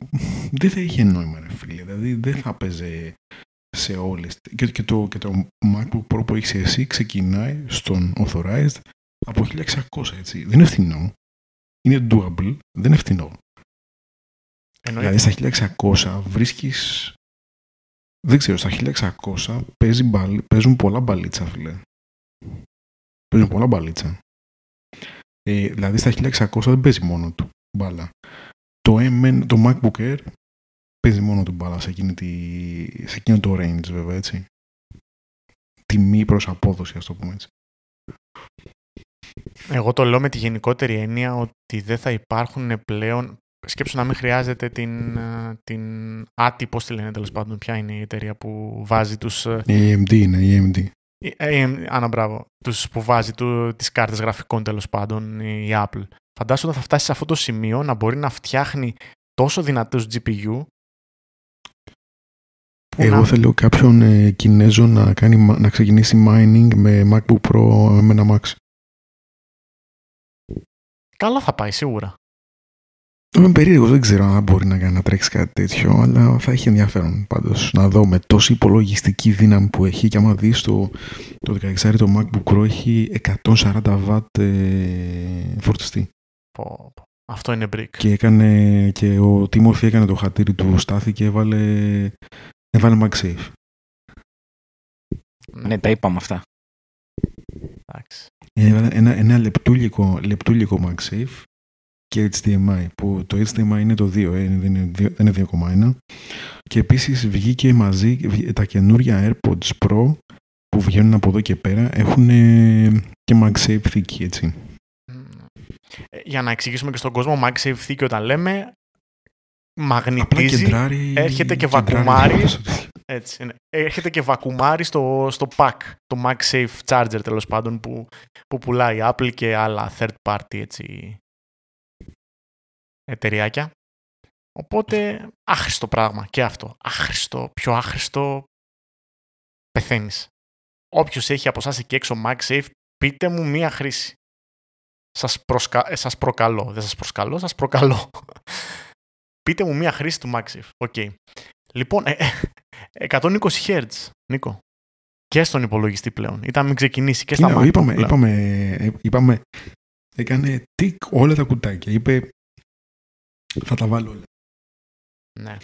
δεν θα είχε νόημα, ρε φίλε. Δηλαδή δεν θα παίζε σε όλες. Και, και, το, και το MacBook Pro που έχεις εσύ ξεκινάει στον Authorized από 1600, έτσι. Δεν είναι φθηνό. Είναι doable, δεν είναι φθηνό. Εννοείται. Δηλαδή στα 1600 βρίσκεις... Δεν ξέρω, στα 1600 παίζει μπαλ, παίζουν πολλά μπαλίτσα, φίλε. Παίζουν πολλά μπαλίτσα. Ε, δηλαδή στα 1600 δεν παίζει μόνο του μπάλα. Το, M, το MacBook Air παίζει μόνο του μπάλα σε, εκείνη τη, σε εκείνο το range βέβαια, έτσι. Τιμή προς απόδοση, ας το πούμε έτσι. Εγώ το λέω με τη γενικότερη έννοια ότι δεν θα υπάρχουν πλέον. Σκέψου να μην χρειάζεται την, ε, την ATI, πώς τη λένε τέλος πάντων, ποια είναι η εταιρεία που βάζει τους... Ε, η AMD είναι, η AMD. Η, AMD Άνα, μπράβο. Τους που βάζει του, τις κάρτες γραφικών τέλος πάντων, η Apple. Φαντάσου ότι θα φτάσει σε αυτό το σημείο να μπορεί να φτιάχνει τόσο δυνατούς GPU που Εγώ να... θέλω κάποιον ε, Κινέζο να, κάνει, μα- να ξεκινήσει mining με MacBook Pro με ένα Max. Καλά θα πάει σίγουρα. Είμαι περίεργος, δεν ξέρω αν μπορεί να, κάνει, να τρέξει κάτι τέτοιο, αλλά θα έχει ενδιαφέρον πάντως να δω με τόση υπολογιστική δύναμη που έχει. Και άμα δεις το, το 16 το MacBook Pro έχει 140 W ε, φορτιστή. Πω, πω. Αυτό είναι brick. Και, έκανε, και ο Τίμορφη έκανε το χατήρι του, στάθη και έβαλε, έβαλε MagSafe. Ναι, τα είπαμε αυτά. εντάξει. Έβαλε ένα, ένα λεπτούλικο, λεπτούλικο MagSafe και HDMI, που το HDMI είναι το 2, ε, δεν είναι, δύο- δεν είναι 2,1. Και επίσης βγήκε μαζί βγ- τα καινούρια AirPods Pro που βγαίνουν από εδώ και πέρα έχουν ε, και MagSafe θήκη, έτσι. Μμ. Ε, Για να εξηγήσουμε και στον κόσμο, MagSafe θήκη όταν λέμε, Απλά μαγνητίζει, κεντράρει... έρχεται και κεντράρει βακουμάρει. στο τέτοιο. έτσι, είναι. έρχεται και βακουμάρει στο, στο pack, το MagSafe charger τέλος πάντων που, που πουλάει η Apple και άλλα third party έτσι, εταιριάκια. Οπότε άχρηστο πράγμα και αυτό. Άχρηστο, πιο άχρηστο πεθαίνεις. Όποιος έχει από εσάς εκεί έξω MagSafe, πείτε μου μία χρήση. Σας, προσκα... ε, σας προκαλώ. Δεν σας προσκαλώ, σας προκαλώ. πείτε μου μία χρήση του MagSafe. OK. Λοιπόν, ε, ε, 120 Hz, Νίκο. Και στον υπολογιστή πλέον. Ήταν μην ξεκινήσει και στα Είναι, MacBook είπαμε, πλέον. είπαμε, ε, είπαμε, έκανε τικ όλα τα κουτάκια. Είπε, θα τα βάλω όλα. Ναι.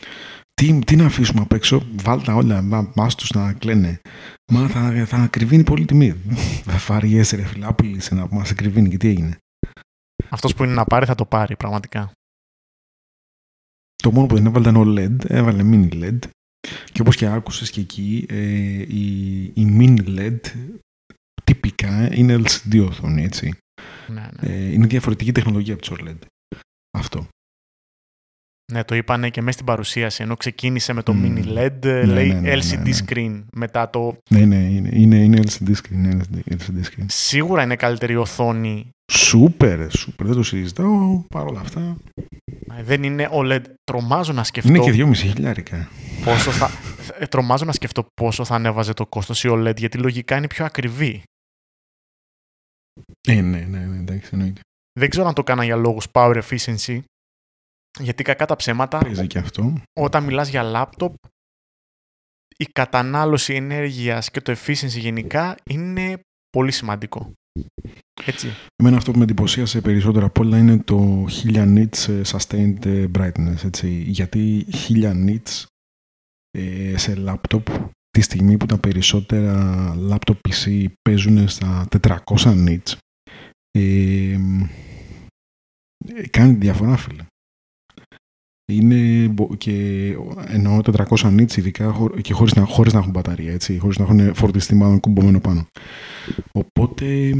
Τι, τι να αφήσουμε απ' έξω, βάλτα όλα, μα, άσ' τους να κλαίνε. Μα θα, θα ακριβίνει πολύ τιμή. Θα φάριέσαι ρε φίλε, άπειλησε να μας ακριβίνει και τι έγινε. Αυτός που είναι να πάρει θα το πάρει πραγματικά. Το μόνο που δεν έβαλε ήταν OLED, έβαλε mini LED. Και όπως και άκουσες και εκεί, ε, η, η mini LED τυπικά είναι LCD οθόνη, έτσι. Ναι, ναι. Ε, είναι διαφορετική τεχνολογία από τις OLED. Αυτό. Ναι, το είπανε και μέσα στην παρουσίαση. Ενώ ξεκίνησε με το Μμμ. mini LED, Ναι, λέει ναι, ναι, ναι, LCD ναι. screen. Μετά το. Ναι, ναι, είναι, είναι, είναι LCD screen. Είναι LCD screen. Σίγουρα είναι καλύτερη οθόνη. Σούπερ, σούπερ, δεν το συζητάω. Παρ' όλα αυτά. Ε, Δεν είναι OLED. Τρομάζω να σκεφτώ Είναι και 2,5 χιλιάρικα. πόσο θα. ε, Τρομάζω να σκεφτώ πόσο θα ανέβαζε το κόστος η OLED, γιατί λογικά είναι πιο ακριβή. Ε, ναι, ναι, ναι, εντάξει, εννοείται. Δεν ξέρω αν το κάνα για λόγους power efficiency, γιατί κακά τα ψέματα, Παίζει και αυτό. όταν μιλάς για λάπτοπ, η κατανάλωση ενέργειας και το efficiency γενικά είναι πολύ σημαντικό. Έτσι. Εμένα αυτό που με εντυπωσίασε περισσότερο απ' όλα είναι το 1000 nits ε, sustained ε, brightness. Έτσι. Γιατί 1000 nits ε, σε laptop τη στιγμή που τα περισσότερα laptop PC παίζουν στα 400 nits ε, ε, κάνει διαφορά φίλε. Είναι μπο- και εννοώ 400 nits ειδικά χω- και χωρίς να, χωρίς να έχουν μπαταρία, έτσι, χωρίς να έχουν φορτιστή μάλλον κουμπωμένο πάνω. Οπότε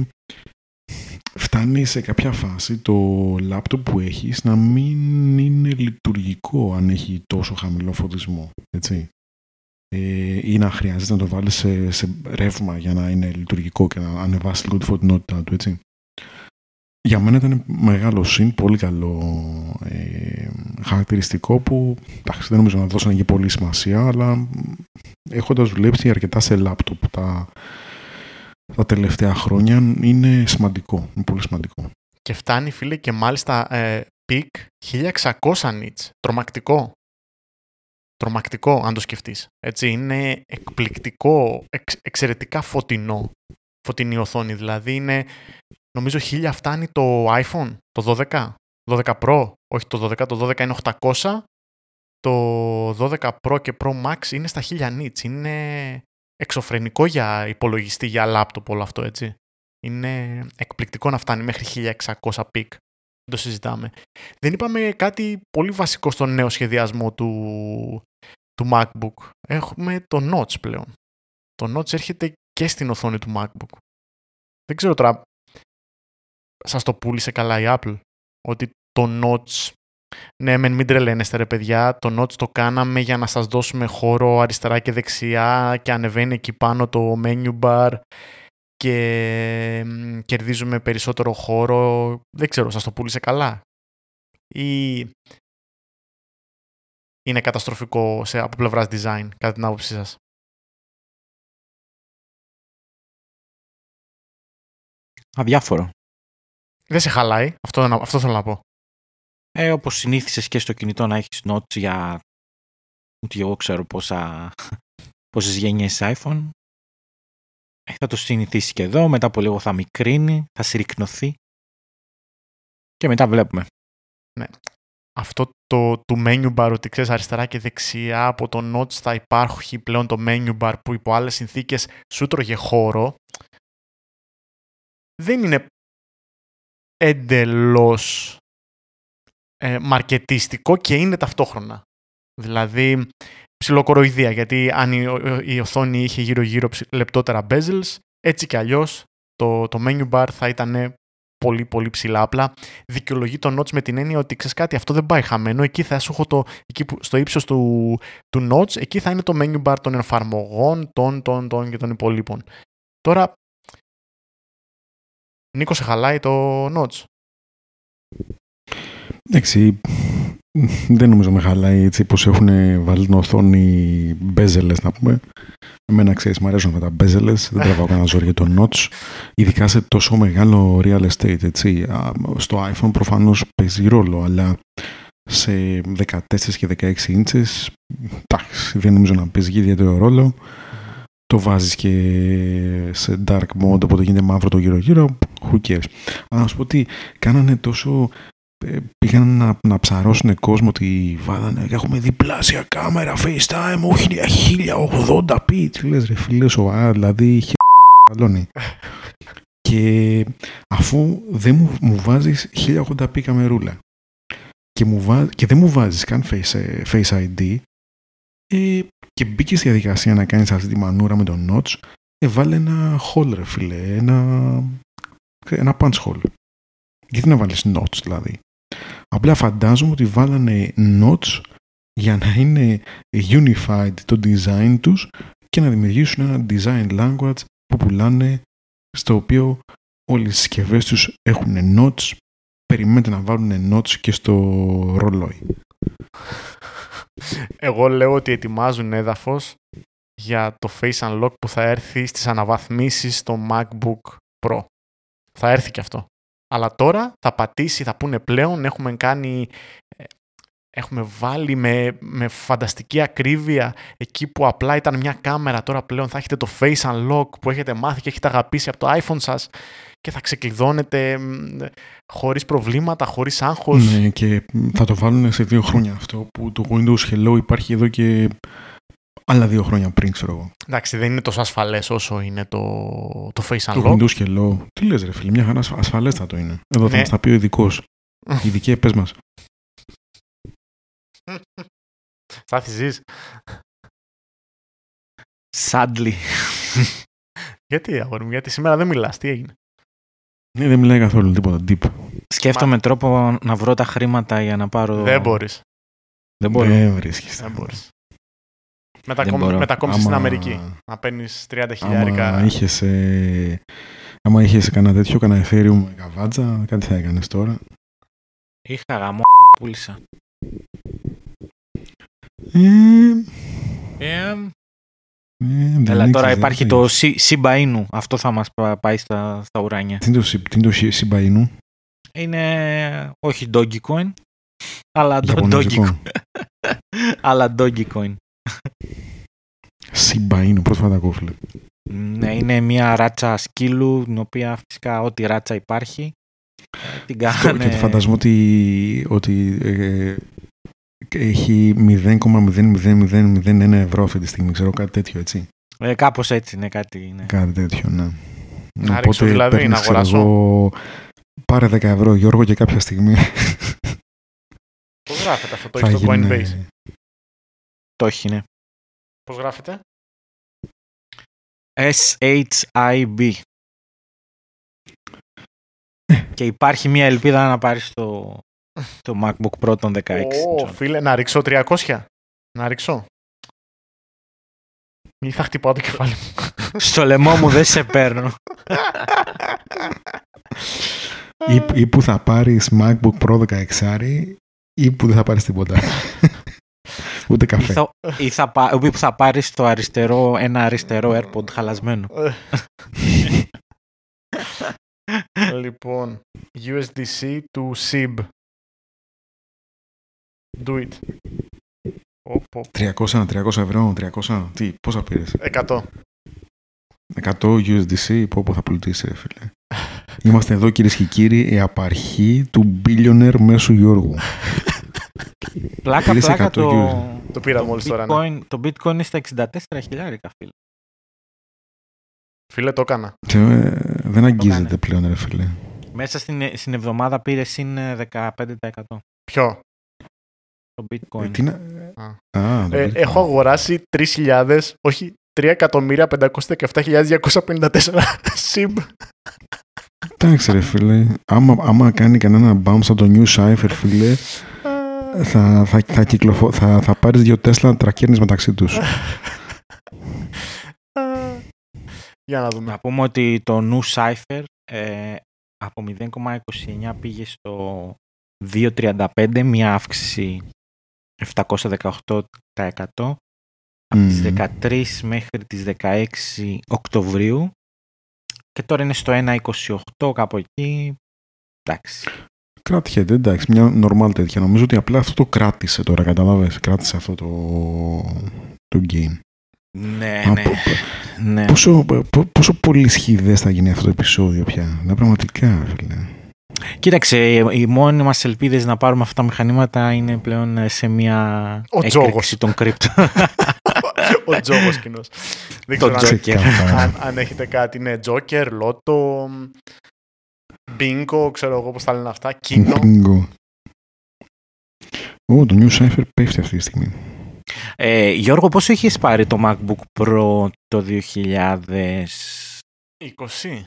φτάνει σε κάποια φάση το λάπτοπ που έχεις να μην είναι λειτουργικό αν έχει τόσο χαμηλό φωτισμό. Έτσι. Ε, ή να χρειάζεται να το βάλεις σε, σε ρεύμα για να είναι λειτουργικό και να ανεβάσει λίγο τη φωτεινότητά του. Έτσι. Για μένα ήταν μεγάλο συν, πολύ καλό ε, χαρακτηριστικό που εντάξει, δεν νομίζω να δώσανε και πολύ σημασία, αλλά έχοντας δουλέψει αρκετά σε λάπτοπ τα, τα τελευταία χρόνια είναι σημαντικό, είναι πολύ σημαντικό. Και φτάνει, φίλε, και μάλιστα ε, peak 1600 nits. Τρομακτικό. Τρομακτικό, αν το σκεφτείς. Έτσι, είναι εκπληκτικό, εξ- εξαιρετικά φωτεινό. Φωτεινή οθόνη, δηλαδή είναι, νομίζω 1000 φτάνει το iPhone, το 12, 12 Pro, όχι το 12, το 12 είναι 800, το 12 Pro και Pro Max είναι στα 1000 nits. Είναι εξωφρενικό για υπολογιστή, για λάπτοπ όλο αυτό, έτσι. Είναι εκπληκτικό να φτάνει μέχρι 1600 peak. Δεν το συζητάμε. Δεν είπαμε κάτι πολύ βασικό στον νέο σχεδιασμό του, του MacBook. Έχουμε το Notch πλέον. Το Notch έρχεται και στην οθόνη του MacBook. Δεν ξέρω τώρα, σας το πούλησε καλά η Apple, ότι το Notch, ναι μεν μην τρελαίνεστε ρε παιδιά, το Notch το κάναμε για να σας δώσουμε χώρο αριστερά και δεξιά και ανεβαίνει εκεί πάνω το menu bar και μ, κερδίζουμε περισσότερο χώρο. Δεν ξέρω, σας το πούλησε καλά; Ή είναι καταστροφικό σε, από πλευράς design, κατά την άποψή σας; Αδιάφορο. Δεν σε χαλάει, αυτό, αυτό θέλω να πω. Ε, όπως συνήθισες και στο κινητό να έχεις notes για ούτε εγώ ξέρω πόσα, πόσες γενιές iPhone. Ε, θα το συνηθίσει και εδώ, μετά από λίγο θα μικρύνει, θα συρρυκνωθεί και μετά βλέπουμε. Ναι. Αυτό το του menu bar ότι ξέρεις αριστερά και δεξιά από το notes θα υπάρχει πλέον το menu bar που υπό άλλες συνθήκες σου τρώγε χώρο δεν είναι εντελώς ε, μαρκετίστικο και είναι ταυτόχρονα. Δηλαδή, ψιλοκοροϊδία, γιατί αν η, η οθόνη είχε γύρω-γύρω λεπτότερα bezels, έτσι κι αλλιώς το, το menu bar θα ήταν πολύ πολύ ψηλά. Απλά δικαιολογεί το notes με την έννοια ότι ξέρεις κάτι, αυτό δεν πάει χαμένο. Εκεί θα σου έχω το, εκεί που, στο ύψος του, του notes, εκεί θα είναι το menu bar των εφαρμογών, των, των, των και των υπολείπων. Τώρα, Νίκος, σε χαλάει το notes. Εντάξει, δεν νομίζω με χαλάει έτσι πως έχουν βάλει την οθόνη μπέζελες να πούμε. Εμένα ξέρεις μου αρέσουν με τα μπέζελες, δεν τραβάω κανένα ζόρι για το notch. Ειδικά σε τόσο μεγάλο real estate έτσι. Στο iPhone προφανώς παίζει ρόλο, αλλά σε 14 και 16 ίντσες, εντάξει, δεν νομίζω να παίζει ιδιαίτερο ρόλο. Το βάζεις και σε dark mode, οπότε γίνεται μαύρο το γύρω-γύρω, who cares. Αλλά να σου πω ότι κάνανε τόσο ε, πήγαν να, να ψαρώσουν κόσμο ότι βάλανε έχουμε διπλάσια κάμερα FaceTime, όχι 1080p. Τι λες ρε φίλε σοβαρά, δηλαδή χαλώνει. και αφού δεν μου, μου βάζεις 1080p καμερούλα και, μου βά, και δεν μου βάζεις καν Face, ε, face ID ε, και μπήκε στη διαδικασία να κάνεις αυτή τη μανούρα με τον Notch ε, βάλε ένα hole ρε φίλε, ένα, ένα punch hole. Γιατί να βάλεις notch δηλαδή; Απλά φαντάζομαι ότι βάλανε notes για να είναι unified το design τους και να δημιουργήσουν ένα design language που πουλάνε στο οποίο όλες οι συσκευές τους έχουν notes περιμένετε να βάλουν notes και στο ρολόι. Εγώ λέω ότι ετοιμάζουν έδαφος για το Face Unlock που θα έρθει στις αναβαθμίσεις στο MacBook Pro. Θα έρθει και αυτό. Αλλά τώρα θα πατήσει, θα πούνε πλέον, έχουμε κάνει, ε, έχουμε βάλει με, με φανταστική ακρίβεια εκεί που απλά ήταν μια κάμερα, τώρα πλέον θα έχετε το Face Unlock που έχετε μάθει και έχετε αγαπήσει από το iPhone σας και θα ξεκλειδώνετε χωρίς προβλήματα, χωρίς άγχος. Ναι, και θα το βάλουν σε δύο χρόνια αυτό που το Windows Hello υπάρχει εδώ και άλλα δύο χρόνια πριν, ξέρω εγώ. Εντάξει, δεν είναι τόσο ασφαλές όσο είναι το, το Face Unlock. Το Windows Hello. Τι λες ρε φίλε, μια χαρά ασφαλέστατο είναι. Εδώ θα ναι. μας τα πει ο ειδικός. Ειδικέ, πες μας. Θα ζεις. Sadly. γιατί, αγόρι μου, γιατί σήμερα δεν μιλάς, τι έγινε; Ναι, δεν μιλάει καθόλου τίποτα. Deep. Σκέφτομαι τρόπο να βρω τα χρήματα για να πάρω. Δεν μπορείς. Δεν μπορεί. Δεν βρίσκεις. Δεν μπορείς. Μετακόμισες στην Αμερική. Να παίρνεις 30 χιλιάρικα. Άμα είχες. Ε, άμα είχες κανένα τέτοιο, κανένα Ethereum με καβάτζα, κάτι θα έκανες τώρα. Είχα γαμό πούλησα. Ε, ε, ε, Έλα τώρα υπάρχει το Shiba Αυτό θα μας πάει στα, στα ουράνια. Τι είναι το, τι είναι το Shiba Inu? Είναι όχι Donkey Coin, αλλά Donkey Coin. αλλά Donkey Coin. Shiba Inu, πρώτη φορά τα φίλε. Ναι, είναι μια ράτσα σκύλου, την οποία φυσικά ό,τι ράτσα υπάρχει. Ε, την κάνανε... Και φαντασμό ότι, ότι ε, έχει 0,00001 ευρώ αυτή τη στιγμή, ξέρω κάτι τέτοιο, έτσι. Ε, κάπως έτσι, είναι κάτι. Ναι. Κάτι τέτοιο, ναι. Να Οπότε δηλαδή, παίρνεις, να αγοράσω. Εγώ, πάρε 10 ευρώ, Γιώργο, και κάποια στιγμή. Πώς γράφεται αυτό, το έχεις στο Coinbase; Το έχει, ναι. Πώς γράφεται; S-H-I-B. και υπάρχει μια ελπίδα να πάρεις το, το MacBook Pro των 16. Ω, φίλε, να ρίξω 300. Να ρίξω. Ή θα χτυπάω το κεφάλι μου. Στο λαιμό μου δεν σε παίρνω. ή, ή που θα πάρεις MacBook Pro 16 ή που δεν θα πάρεις τίποτα. Ούτε Ή καφέ. θα, ή θα, πα- ή θα πάρεις το αριστερό, ένα αριστερό AirPod χαλασμένο. λοιπόν, USDC του SIB. Do it. Οπ, οπ. 300, 300 ευρώ, 300. Τι, πόσα πήρες; 100. 100 USDC, πω πω θα πλουτίσει, ρε φίλε. Είμαστε εδώ κυρίες και κύριοι, η απαρχή του billionaire μέσου Γιώργου. Πλάκα, Πήρες πλάκα 100 το, euros. Το πήρα μόλις τώρα, ναι. bitcoin, το bitcoin είναι στα 64 χιλιάρικα, φίλε. Φίλε, το έκανα. Και, ε, δεν αγγίζεται έκανε. πλέον, ρε φίλε. Μέσα στην, στην εβδομάδα πήρε συν ε, 15% Ποιο; Το Ε, bitcoin. τι να... Α. Α, το Ε, bitcoin. έχω αγοράσει 3.000, όχι 3.517.254 SIB. Εντάξει ρε φίλε, άμα, άμα κάνει κανένα bounce από το New Cypher φίλε, θα, θα, θα, κυκλοφο... θα, θα πάρεις δύο Tesla τρακέρνεις μεταξύ τους. Για να δούμε. Να πούμε ότι το νου Cypher ε, από 0,29 πήγε στο 2,35, μια αύξηση 718% από τις Μμμ. 13 μέχρι τις 16 Οκτωβρίου και τώρα είναι στο 1,28 κάπου εκεί. Εντάξει. Κράτησε, εντάξει, μια normal τέτοια. Νομίζω ότι απλά αυτό το κράτησε τώρα, κατάλαβες. Κράτησε αυτό το, το gain. Ναι, Α, ναι. πο- ναι. Πόσο, πο- πόσο πολύ σχηδές θα γίνει αυτό το επεισόδιο πια. Ναι, πραγματικά, φίλε. Κοίταξε, οι μόνοι μας ελπίδες να πάρουμε αυτά τα μηχανήματα είναι πλέον σε μια Ο έκρηξη τζόγος. των κρύπτων. Ο τζόγος κοινός. Δεν Το ξέρω αν, Joker. Ξεκάθαρα. αν, αν έχετε κάτι. Ναι, Joker, Lotto, Bingo, ξέρω εγώ πώς τα λένε αυτά. Kino. Bingo. Ω, το New Cypher πέφτει αυτή τη στιγμή. Ε, Γιώργο, πόσο είχες πάρει το MacBook Pro το 2000... 20.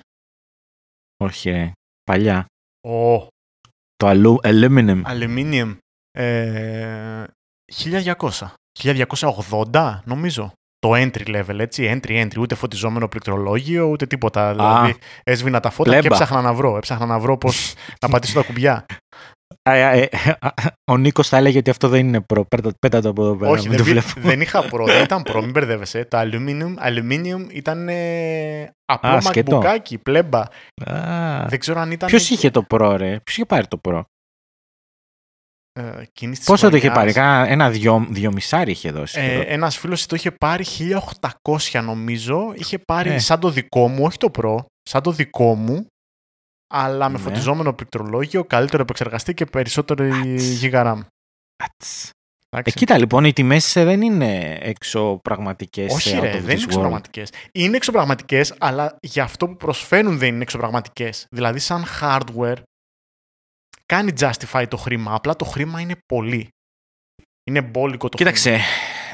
Όχι ρε, παλιά. Ο. Το αλου, aluminum. Αλουμίνιουμ. Ε, 1200. 1280, νομίζω. Το entry level, έτσι. Entry, entry. Ούτε φωτιζόμενο πληκτρολόγιο, ούτε τίποτα. Δηλαδή, έσβηνα τα φώτα και πλέμπα. έψαχνα να βρω. Έψαχνα να βρω πώς να πατήσω τα κουμπιά. Α, ε, ε, Ο Νίκος θα έλεγε ότι αυτό δεν είναι Pro. Πέτα, πέτα το από εδώ πέρα. Όχι, μην δεν, το πή- βλέπω. δεν είχα Pro, δεν ήταν Pro, μην μπερδεύεσαι. Το aluminium, aluminium ήταν ε, απλό Α, σκετό. MacBookάκι, πλέμπα. Α, Δεν ξέρω αν ήταν. Ποιος είχε το Pro ρε, ποιος είχε πάρει το Pro. Ε, εκείνης της Πόσο το είχε χρονιάς. πάρει, κάνα- ένα δυο, δυο μισάρι είχε δώσει. Ε, τότε. ένας φίλος το είχε πάρει 1800 νομίζω. Είχε πάρει Ε. σαν το δικό μου, όχι το Pro, σαν το δικό μου. Αλλά με Ναι. φωτιζόμενο πληκτρολόγιο, καλύτερο επεξεργαστή και περισσότερο γίγα RAM. Ατς. Ε, Εντάξει. κοίτα λοιπόν, οι τιμές ε, δεν είναι εξωπραγματικές. Όχι, ε, out ρε, of δεν this είναι world. εξωπραγματικές. Είναι εξωπραγματικές, αλλά για αυτό που προσφέρουν δεν είναι εξωπραγματικές. Δηλαδή, σαν hardware, κάνει justify το χρήμα. Απλά το χρήμα είναι πολύ. Είναι μπόλικο το Κοίταξε,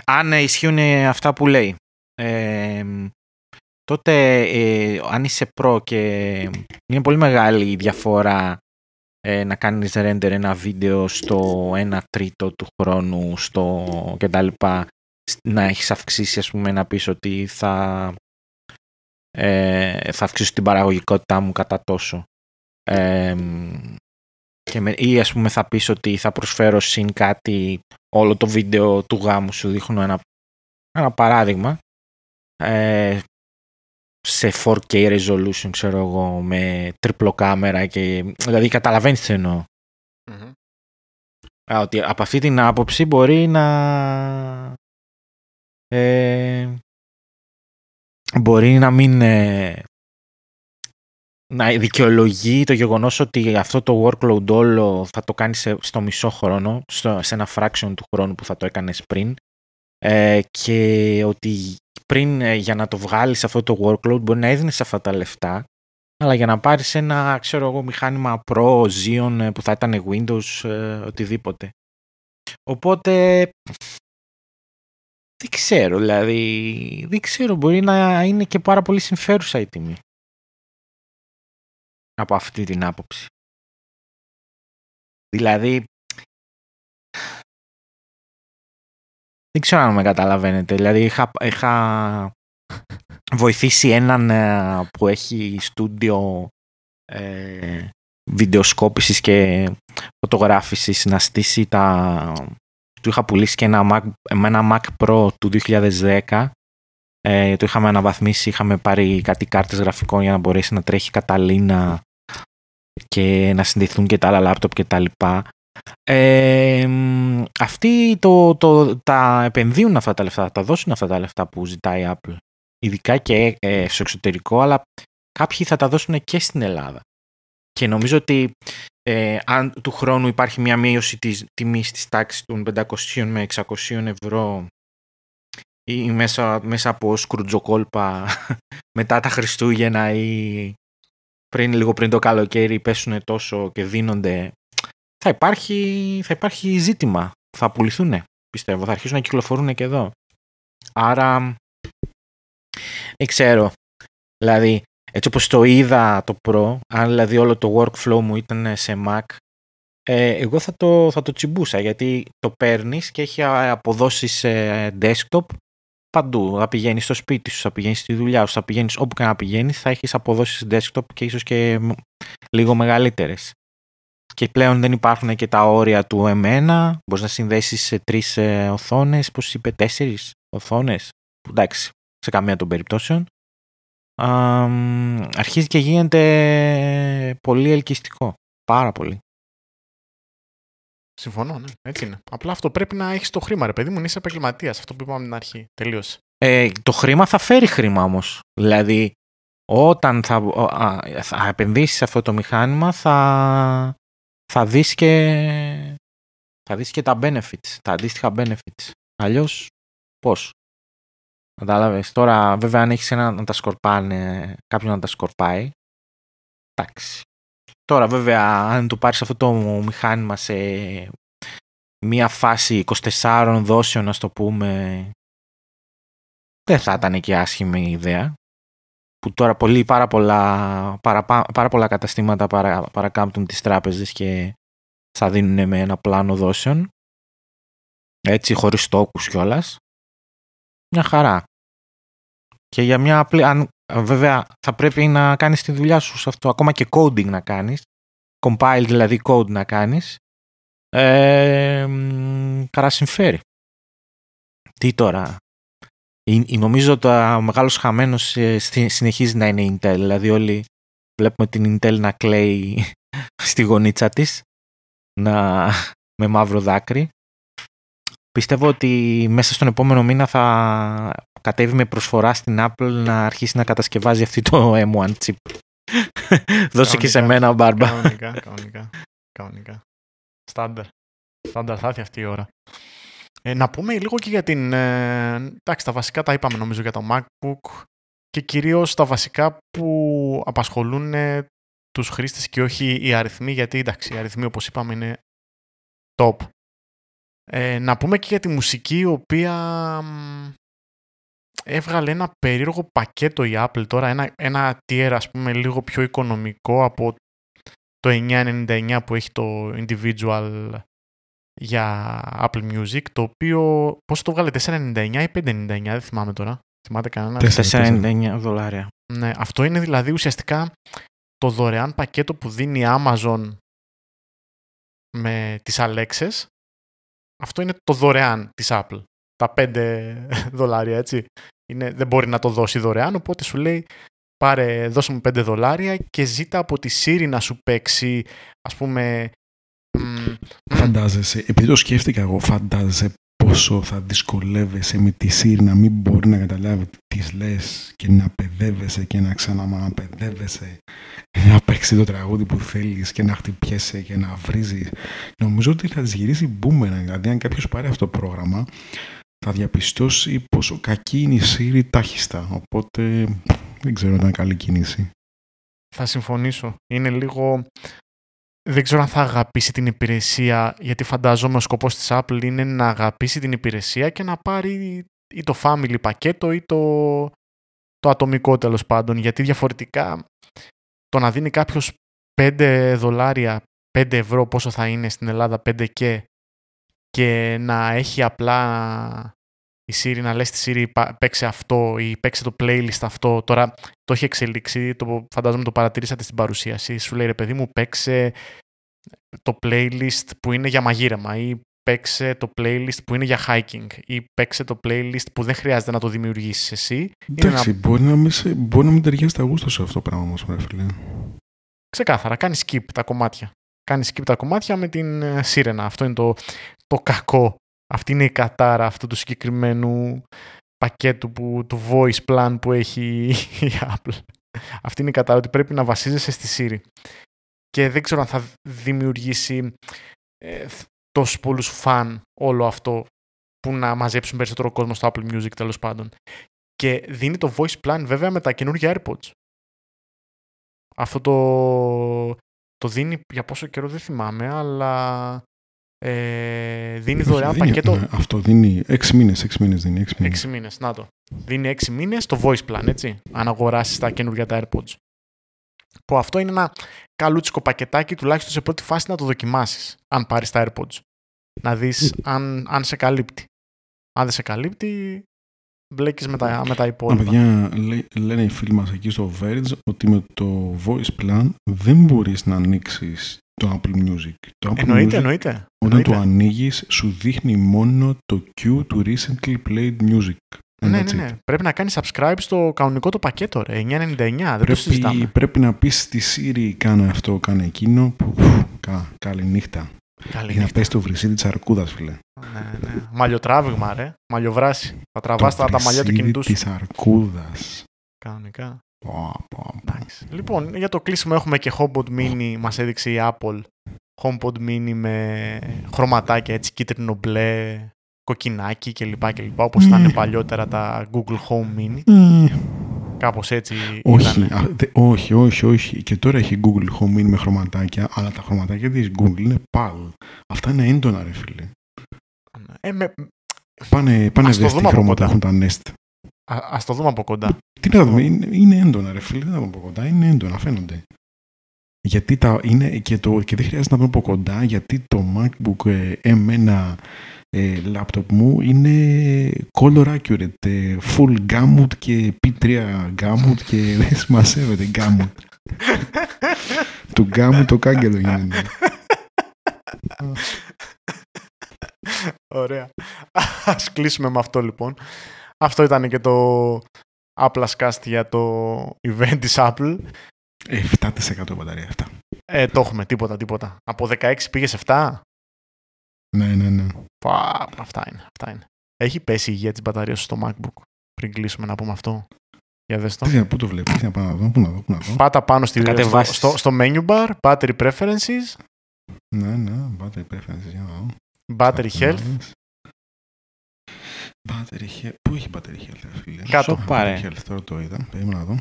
αν ε, ισχύουν ε, αυτά που λέει, ε, τότε ε, αν είσαι προ και είναι πολύ μεγάλη η διαφορά ε, να κάνεις render ένα βίντεο στο 1 τρίτο του χρόνου στο και τα λοιπά, σ- να έχεις αυξήσει ας πούμε να πεις ότι θα, ε, θα αυξήσω την παραγωγικότητά μου κατά τόσο. Ε, και με, ή ας πούμε θα πεις ότι θα προσφέρω συν κάτι όλο το βίντεο του γάμου σου δείχνω ένα, ένα παράδειγμα ε, σε 4K resolution ξέρω εγώ με τριπλό κάμερα και δηλαδή καταλαβαίνεις τι εννοώ Μμμ. Α, ότι από αυτή την άποψη μπορεί να ε, μπορεί να μην ε, να δικαιολογεί το γεγονός ότι αυτό το workload όλο θα το κάνεις σε- στο μισό χρόνο, στο, σε ένα fraction του χρόνου που θα το έκανες πριν ε, και ότι πριν ε, για να το βγάλεις αυτό το workload μπορεί να έδινες αυτά τα λεφτά αλλά για να πάρεις ένα ξέρω εγώ μηχάνημα Pro, Xeon ε, που θα ήταν Windows, ε, οτιδήποτε. Οπότε δεν ξέρω, δηλαδή δεν ξέρω, μπορεί να είναι και πάρα πολύ συμφέρουσα η τιμή. Από αυτή την άποψη. Δηλαδή, δεν ξέρω αν με καταλαβαίνετε. Δηλαδή, είχα, είχα βοηθήσει έναν ε, που έχει στούντιο ε, βιντεοσκόπησης και φωτογράφησης να στήσει τα, του είχα πουλήσει και ένα Mac, με ένα Mac Pro του 2010. Ε, το είχαμε αναβαθμίσει, είχαμε πάρει κάτι κάρτες γραφικών για να μπορέσει να τρέχει καταλήνα και να συνδεθούν και τα άλλα λάπτοπ και τα λοιπά. Ε, αυτοί το, το, τα επενδύουν αυτά τα λεφτά, τα δώσουν αυτά τα λεφτά που ζητάει η Apple. Ειδικά και ε, στο εξωτερικό, αλλά κάποιοι θα τα δώσουν και στην Ελλάδα. Και νομίζω ότι ε, αν του χρόνου υπάρχει μια μείωση της τιμής της τάξης των 500 με 600 ευρώ ή μέσα, μέσα από σκρουτζοκόλπα μετά τα Χριστούγεννα ή πριν, λίγο πριν το καλοκαίρι πέσουν τόσο και δίνονται θα υπάρχει, θα υπάρχει ζήτημα. Θα πουληθούν, πιστεύω. Θα αρχίσουν να κυκλοφορούν και εδώ. Άρα, δεν ξέρω. Δηλαδή, έτσι όπως το είδα το Pro, αν δηλαδή όλο το workflow μου ήταν σε Mac, ε, εγώ θα το, θα το τσιμπούσα γιατί το παίρνεις και έχει αποδόσεις desktop παντού. Θα πηγαίνεις στο σπίτι σου, θα πηγαίνεις στη δουλειά σου, θα πηγαίνεις όπου και να πηγαίνεις, θα έχεις αποδόσεις desktop και ίσως και λίγο μεγαλύτερες. Και πλέον δεν υπάρχουν και τα όρια του M1. Μπορείς να συνδέσεις σε τρεις ε, οθόνες, πώς είπε, τέσσερις οθόνες. Εντάξει, σε καμία των περιπτώσεων. Α, αρχίζει και γίνεται πολύ ελκυστικό. Πάρα πολύ. Συμφωνώ, ναι. Έτσι είναι. Απλά αυτό πρέπει να έχεις το χρήμα, ρε παιδί μου, είσαι επαγγελματίας. Αυτό που είπαμε την αρχή. Τελείωσε. Ε, το χρήμα θα φέρει χρήμα όμως. Δηλαδή, όταν θα, θα επενδύσεις σε αυτό το μηχάνημα, θα, θα δεις και, θα δεις και τα benefits, τα αντίστοιχα benefits. Αλλιώς πώς; Κατάλαβες. Τώρα βέβαια αν έχεις ένα να τα σκορπάνε, κάποιον να τα σκορπάει, εντάξει. Τώρα βέβαια αν του πάρεις αυτό το μηχάνημα σε μία φάση 24 δόσεων, να το πούμε, δεν θα ήταν και άσχημη ιδέα. Που τώρα πολύ, πάρα, πολλά, πάρα, πάρα πολλά καταστήματα παρα, παρακάμπτουν τις τράπεζες και θα δίνουν με ένα πλάνο δόσεων. Έτσι, χωρίς τόκους κιόλας. Μια χαρά. Και για μια απλή... Αν, βέβαια, θα πρέπει να κάνεις τη δουλειά σου σε αυτό. Ακόμα και coding να κάνεις. Compile δηλαδή code να κάνεις. Ε, καρά συμφέρει. Τι τώρα. νομίζω ότι ο μεγάλος χαμένος ε, συνεχίζει να είναι η Intel. Δηλαδή όλοι βλέπουμε την Intel να κλαίει στη γωνίτσα της να, με μαύρο δάκρυ. Πιστεύω ότι μέσα στον επόμενο μήνα θα κατέβει με προσφορά στην Apple να αρχίσει να κατασκευάζει αυτή το M1 chip. Δώσε και σε μένα, Μπάρμπα. Κανονικά, κανονικά. κανονικά. Στάνταρ. Στάνταρ θα έρθει αυτή η ώρα. Ε, να πούμε λίγο και για την... Ε, εντάξει, τα βασικά τα είπαμε νομίζω για το MacBook και κυρίως τα βασικά που απασχολούν ε, τους χρήστες και όχι οι αριθμοί, γιατί εντάξει, οι αριθμοί όπως είπαμε είναι top. Ε, να πούμε και για τη μουσική, η οποία έβγαλε ένα περίεργο πακέτο η Apple τώρα, ένα, ένα tier ας πούμε λίγο πιο οικονομικό από το 999 που έχει το individual για Apple Music, το οποίο πόσο το βγάλε, 499 ή 599, δεν θυμάμαι τώρα. Θυμάται κανένα. 499 δολάρια. Ναι, αυτό είναι δηλαδή ουσιαστικά το δωρεάν πακέτο που δίνει η Amazon με τις Alexes, αυτό είναι το δωρεάν της Apple. Τα 5 δολάρια, έτσι. Είναι, δεν μπορεί να το δώσει δωρεάν, οπότε σου λέει πάρε, δώσε μου 5 δολάρια και ζήτα από τη Siri να σου παίξει, ας πούμε... Φαντάζεσαι, επειδή το σκέφτηκα εγώ, φαντάζεσαι πόσο θα δυσκολεύεσαι με τη Siri να μην μπορεί να καταλάβει τι λες και να παιδεύεσαι και να ξαναπαιδεύεσαι να παίξεις το τραγούδι που θέλεις και να χτυπιέσαι και να βρίζεις. Νομίζω ότι θα της γυρίσει boomerang. Δηλαδή αν κάποιος πάρει αυτό το πρόγραμμα θα διαπιστώσει πόσο κακή είναι η Siri τάχιστα. Οπότε δεν ξέρω αν ήταν καλή κίνηση. Θα συμφωνήσω. Είναι λίγο δεν ξέρω αν θα αγαπήσει την υπηρεσία, γιατί φαντάζομαι ο σκοπός της Apple είναι να αγαπήσει την υπηρεσία και να πάρει ή το family πακέτο ή το, το ατομικό τέλος πάντων, γιατί διαφορετικά το να δίνει κάποιος 5 δολάρια, 5 ευρώ πόσο θα είναι στην Ελλάδα, 5 και και να έχει απλά η Siri να λέει στη Siri παίξε αυτό ή παίξε το playlist αυτό. Τώρα το έχει εξελίξει, το, φαντάζομαι το παρατηρήσατε στην παρουσίαση. Σου λέει ρε παιδί μου παίξε το playlist που είναι για μαγείρεμα ή παίξε το playlist που είναι για hiking ή παίξε το playlist που δεν χρειάζεται να το δημιουργήσεις εσύ. Εντάξει, ένα... μπορεί, να μην, μπορεί να μην ταιριάζει τα γούστα σου αυτό το πράγμα όμως, φίλε. Ξεκάθαρα, κάνεις skip τα κομμάτια. Κάνεις skip τα κομμάτια με την ε, σύρενα. Αυτό είναι το, το κακό. Αυτή είναι η κατάρα αυτού του συγκεκριμένου πακέτου που, του voice plan που έχει η Apple. Αυτή είναι η κατάρα ότι πρέπει να βασίζεσαι στη Siri. Και δεν ξέρω αν θα δημιουργήσει ε, τόσους πολλούς φαν όλο αυτό που να μαζέψουν περισσότερο κόσμο στο Apple Music τέλος πάντων. Και δίνει το voice plan βέβαια με τα καινούργια AirPods. Αυτό το, το δίνει για πόσο καιρό δεν θυμάμαι, αλλά ε, δίνει δωρεάν πακέτο. Ναι, αυτό δίνει 6 μήνες, 6 μήνες δίνει. 6 μήνες. 6 μήνες, να το. Δίνει 6 μήνες το voice plan, έτσι, αν αγοράσεις τα καινούργια τα AirPods. Που αυτό είναι ένα καλούτσικο πακετάκι, τουλάχιστον σε πρώτη φάση να το δοκιμάσεις, αν πάρεις τα AirPods. Να δεις αν, αν σε καλύπτει. Αν δεν σε καλύπτει, μπλέκεις με τα, με τα υπόλοιπα. παιδιά, λένε οι φίλοι μας εκεί στο Verge ότι με το voice plan δεν μπορείς να ανοίξεις το Apple Music. Το Apple εννοείται, Music, εννοείται. Όταν το ανοίγεις, σου δείχνει μόνο το queue του recently played music. Ναι, ναι, ναι. Πρέπει να κάνεις subscribe στο κανονικό το πακέτο, ρε. 9,99. Δεν το συζητάμε. Πρέπει να πεις στη Siri, κάνε αυτό, κάνε εκείνο. Που, κα, καλή νύχτα. Καλή Για να πέσει το βρυσίδι της αρκούδας, φίλε. Ναι, ναι. Μαλλιοτράβηγμα, ρε. Μαλλιοβράση. Θα τραβάς τα, τα μαλλιά του κινητού σου. Της αρκούδας. Κανονικά. Λοιπόν, για το κλείσιμο έχουμε και HomePod Mini, μας έδειξε η Apple. HomePod Mini με χρωματάκια έτσι κίτρινο μπλε, κοκκινάκι κλπ. κλπ όπως ήταν παλιότερα τα Google Home Mini. Κάπως έτσι όχι, όχι, όχι, όχι. Και τώρα έχει Google Home Mini με χρωματάκια, αλλά τα χρωματάκια της Google είναι PAL. Αυτά είναι έντονα, ρε φίλε. Ε, με... Πάνε, πάνε δες τι χρώματα έχουν τα Nest. Α το δούμε από κοντά. Τι να δούμε, είναι, είναι έντονα, ρε φίλε. Δεν θα δούμε από κοντά, είναι έντονα, φαίνονται. Γιατί τα, είναι και, το, και δεν χρειάζεται να δούμε από κοντά, γιατί το MacBook ε, M1 ε, laptop μου είναι color accurate, ε, full gamut και P3 gamut και δεν σημασέβεται gamut. του gamut το κάγκελο γίνεται. Ωραία. Ας κλείσουμε με αυτό λοιπόν. Αυτό ήταν και το Apple Cast για το event της Apple. 7% μπαταρία αυτά. Ε, το έχουμε, τίποτα, τίποτα. Από 16 πήγες 7. Ναι, ναι, ναι. Πα, αυτά είναι, αυτά είναι. Έχει πέσει η υγεία της μπαταρίας στο MacBook. Πριν κλείσουμε να πούμε αυτό; Για δες το. Τι, πού το βλέπεις, τι να πάω να δω, πού να δω, πού να δω. Πάτα πάνω στη, στο, στο, στο menu bar, battery preferences. Ναι, ναι, battery preferences, για να δω. Battery health. Battery health. Πού έχει battery health, φίλε; Κάτω, πάρε. Battery health, τώρα το είδα. Περίμενα να δω.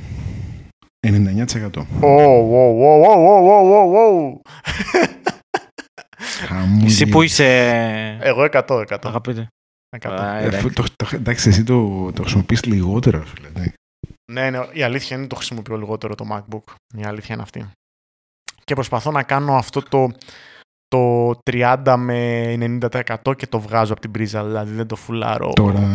99%. Wow, wow, wow, wow, wow, wow, Εσύ που είσαι... Εγώ 100, 100. Αγαπητέ. 100. εντάξει, εσύ το, το χρησιμοποιείς λιγότερο, φίλε. Ναι, ναι, η αλήθεια είναι ότι το χρησιμοποιώ λιγότερο το MacBook. Η αλήθεια είναι αυτή. Και προσπαθώ να κάνω αυτό το το 30 με 90% και το βγάζω από την πρίζα, δηλαδή δεν το φουλάρω. Τώρα,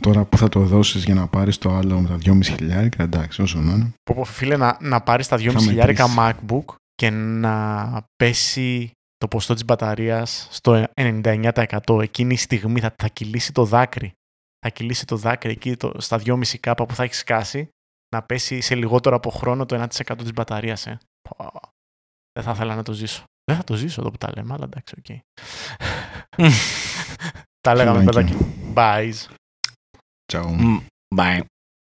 τώρα που θα το δώσεις για να πάρεις το άλλο με τα 2.500 χιλιάρικα, εντάξει, όσο να είναι. Πω, φίλε, να, να πάρεις τα 2.500 χιλιάρικα MacBook και να πέσει το ποσοστό της μπαταρίας στο 99%. Εκείνη η στιγμή θα, θα κυλήσει το δάκρυ. Θα κυλήσει το δάκρυ εκεί το, στα 2.5 κάπα που θα έχεις σκάσει να πέσει σε λιγότερο από χρόνο το 1% της μπαταρίας. Ε. Δεν θα ήθελα να το ζήσω. Δεν θα το ζήσω εδώ που τα λέμε, αλλά εντάξει, οκ. τα λέγαμε παιδάκι. Bye. Ciao. Bye.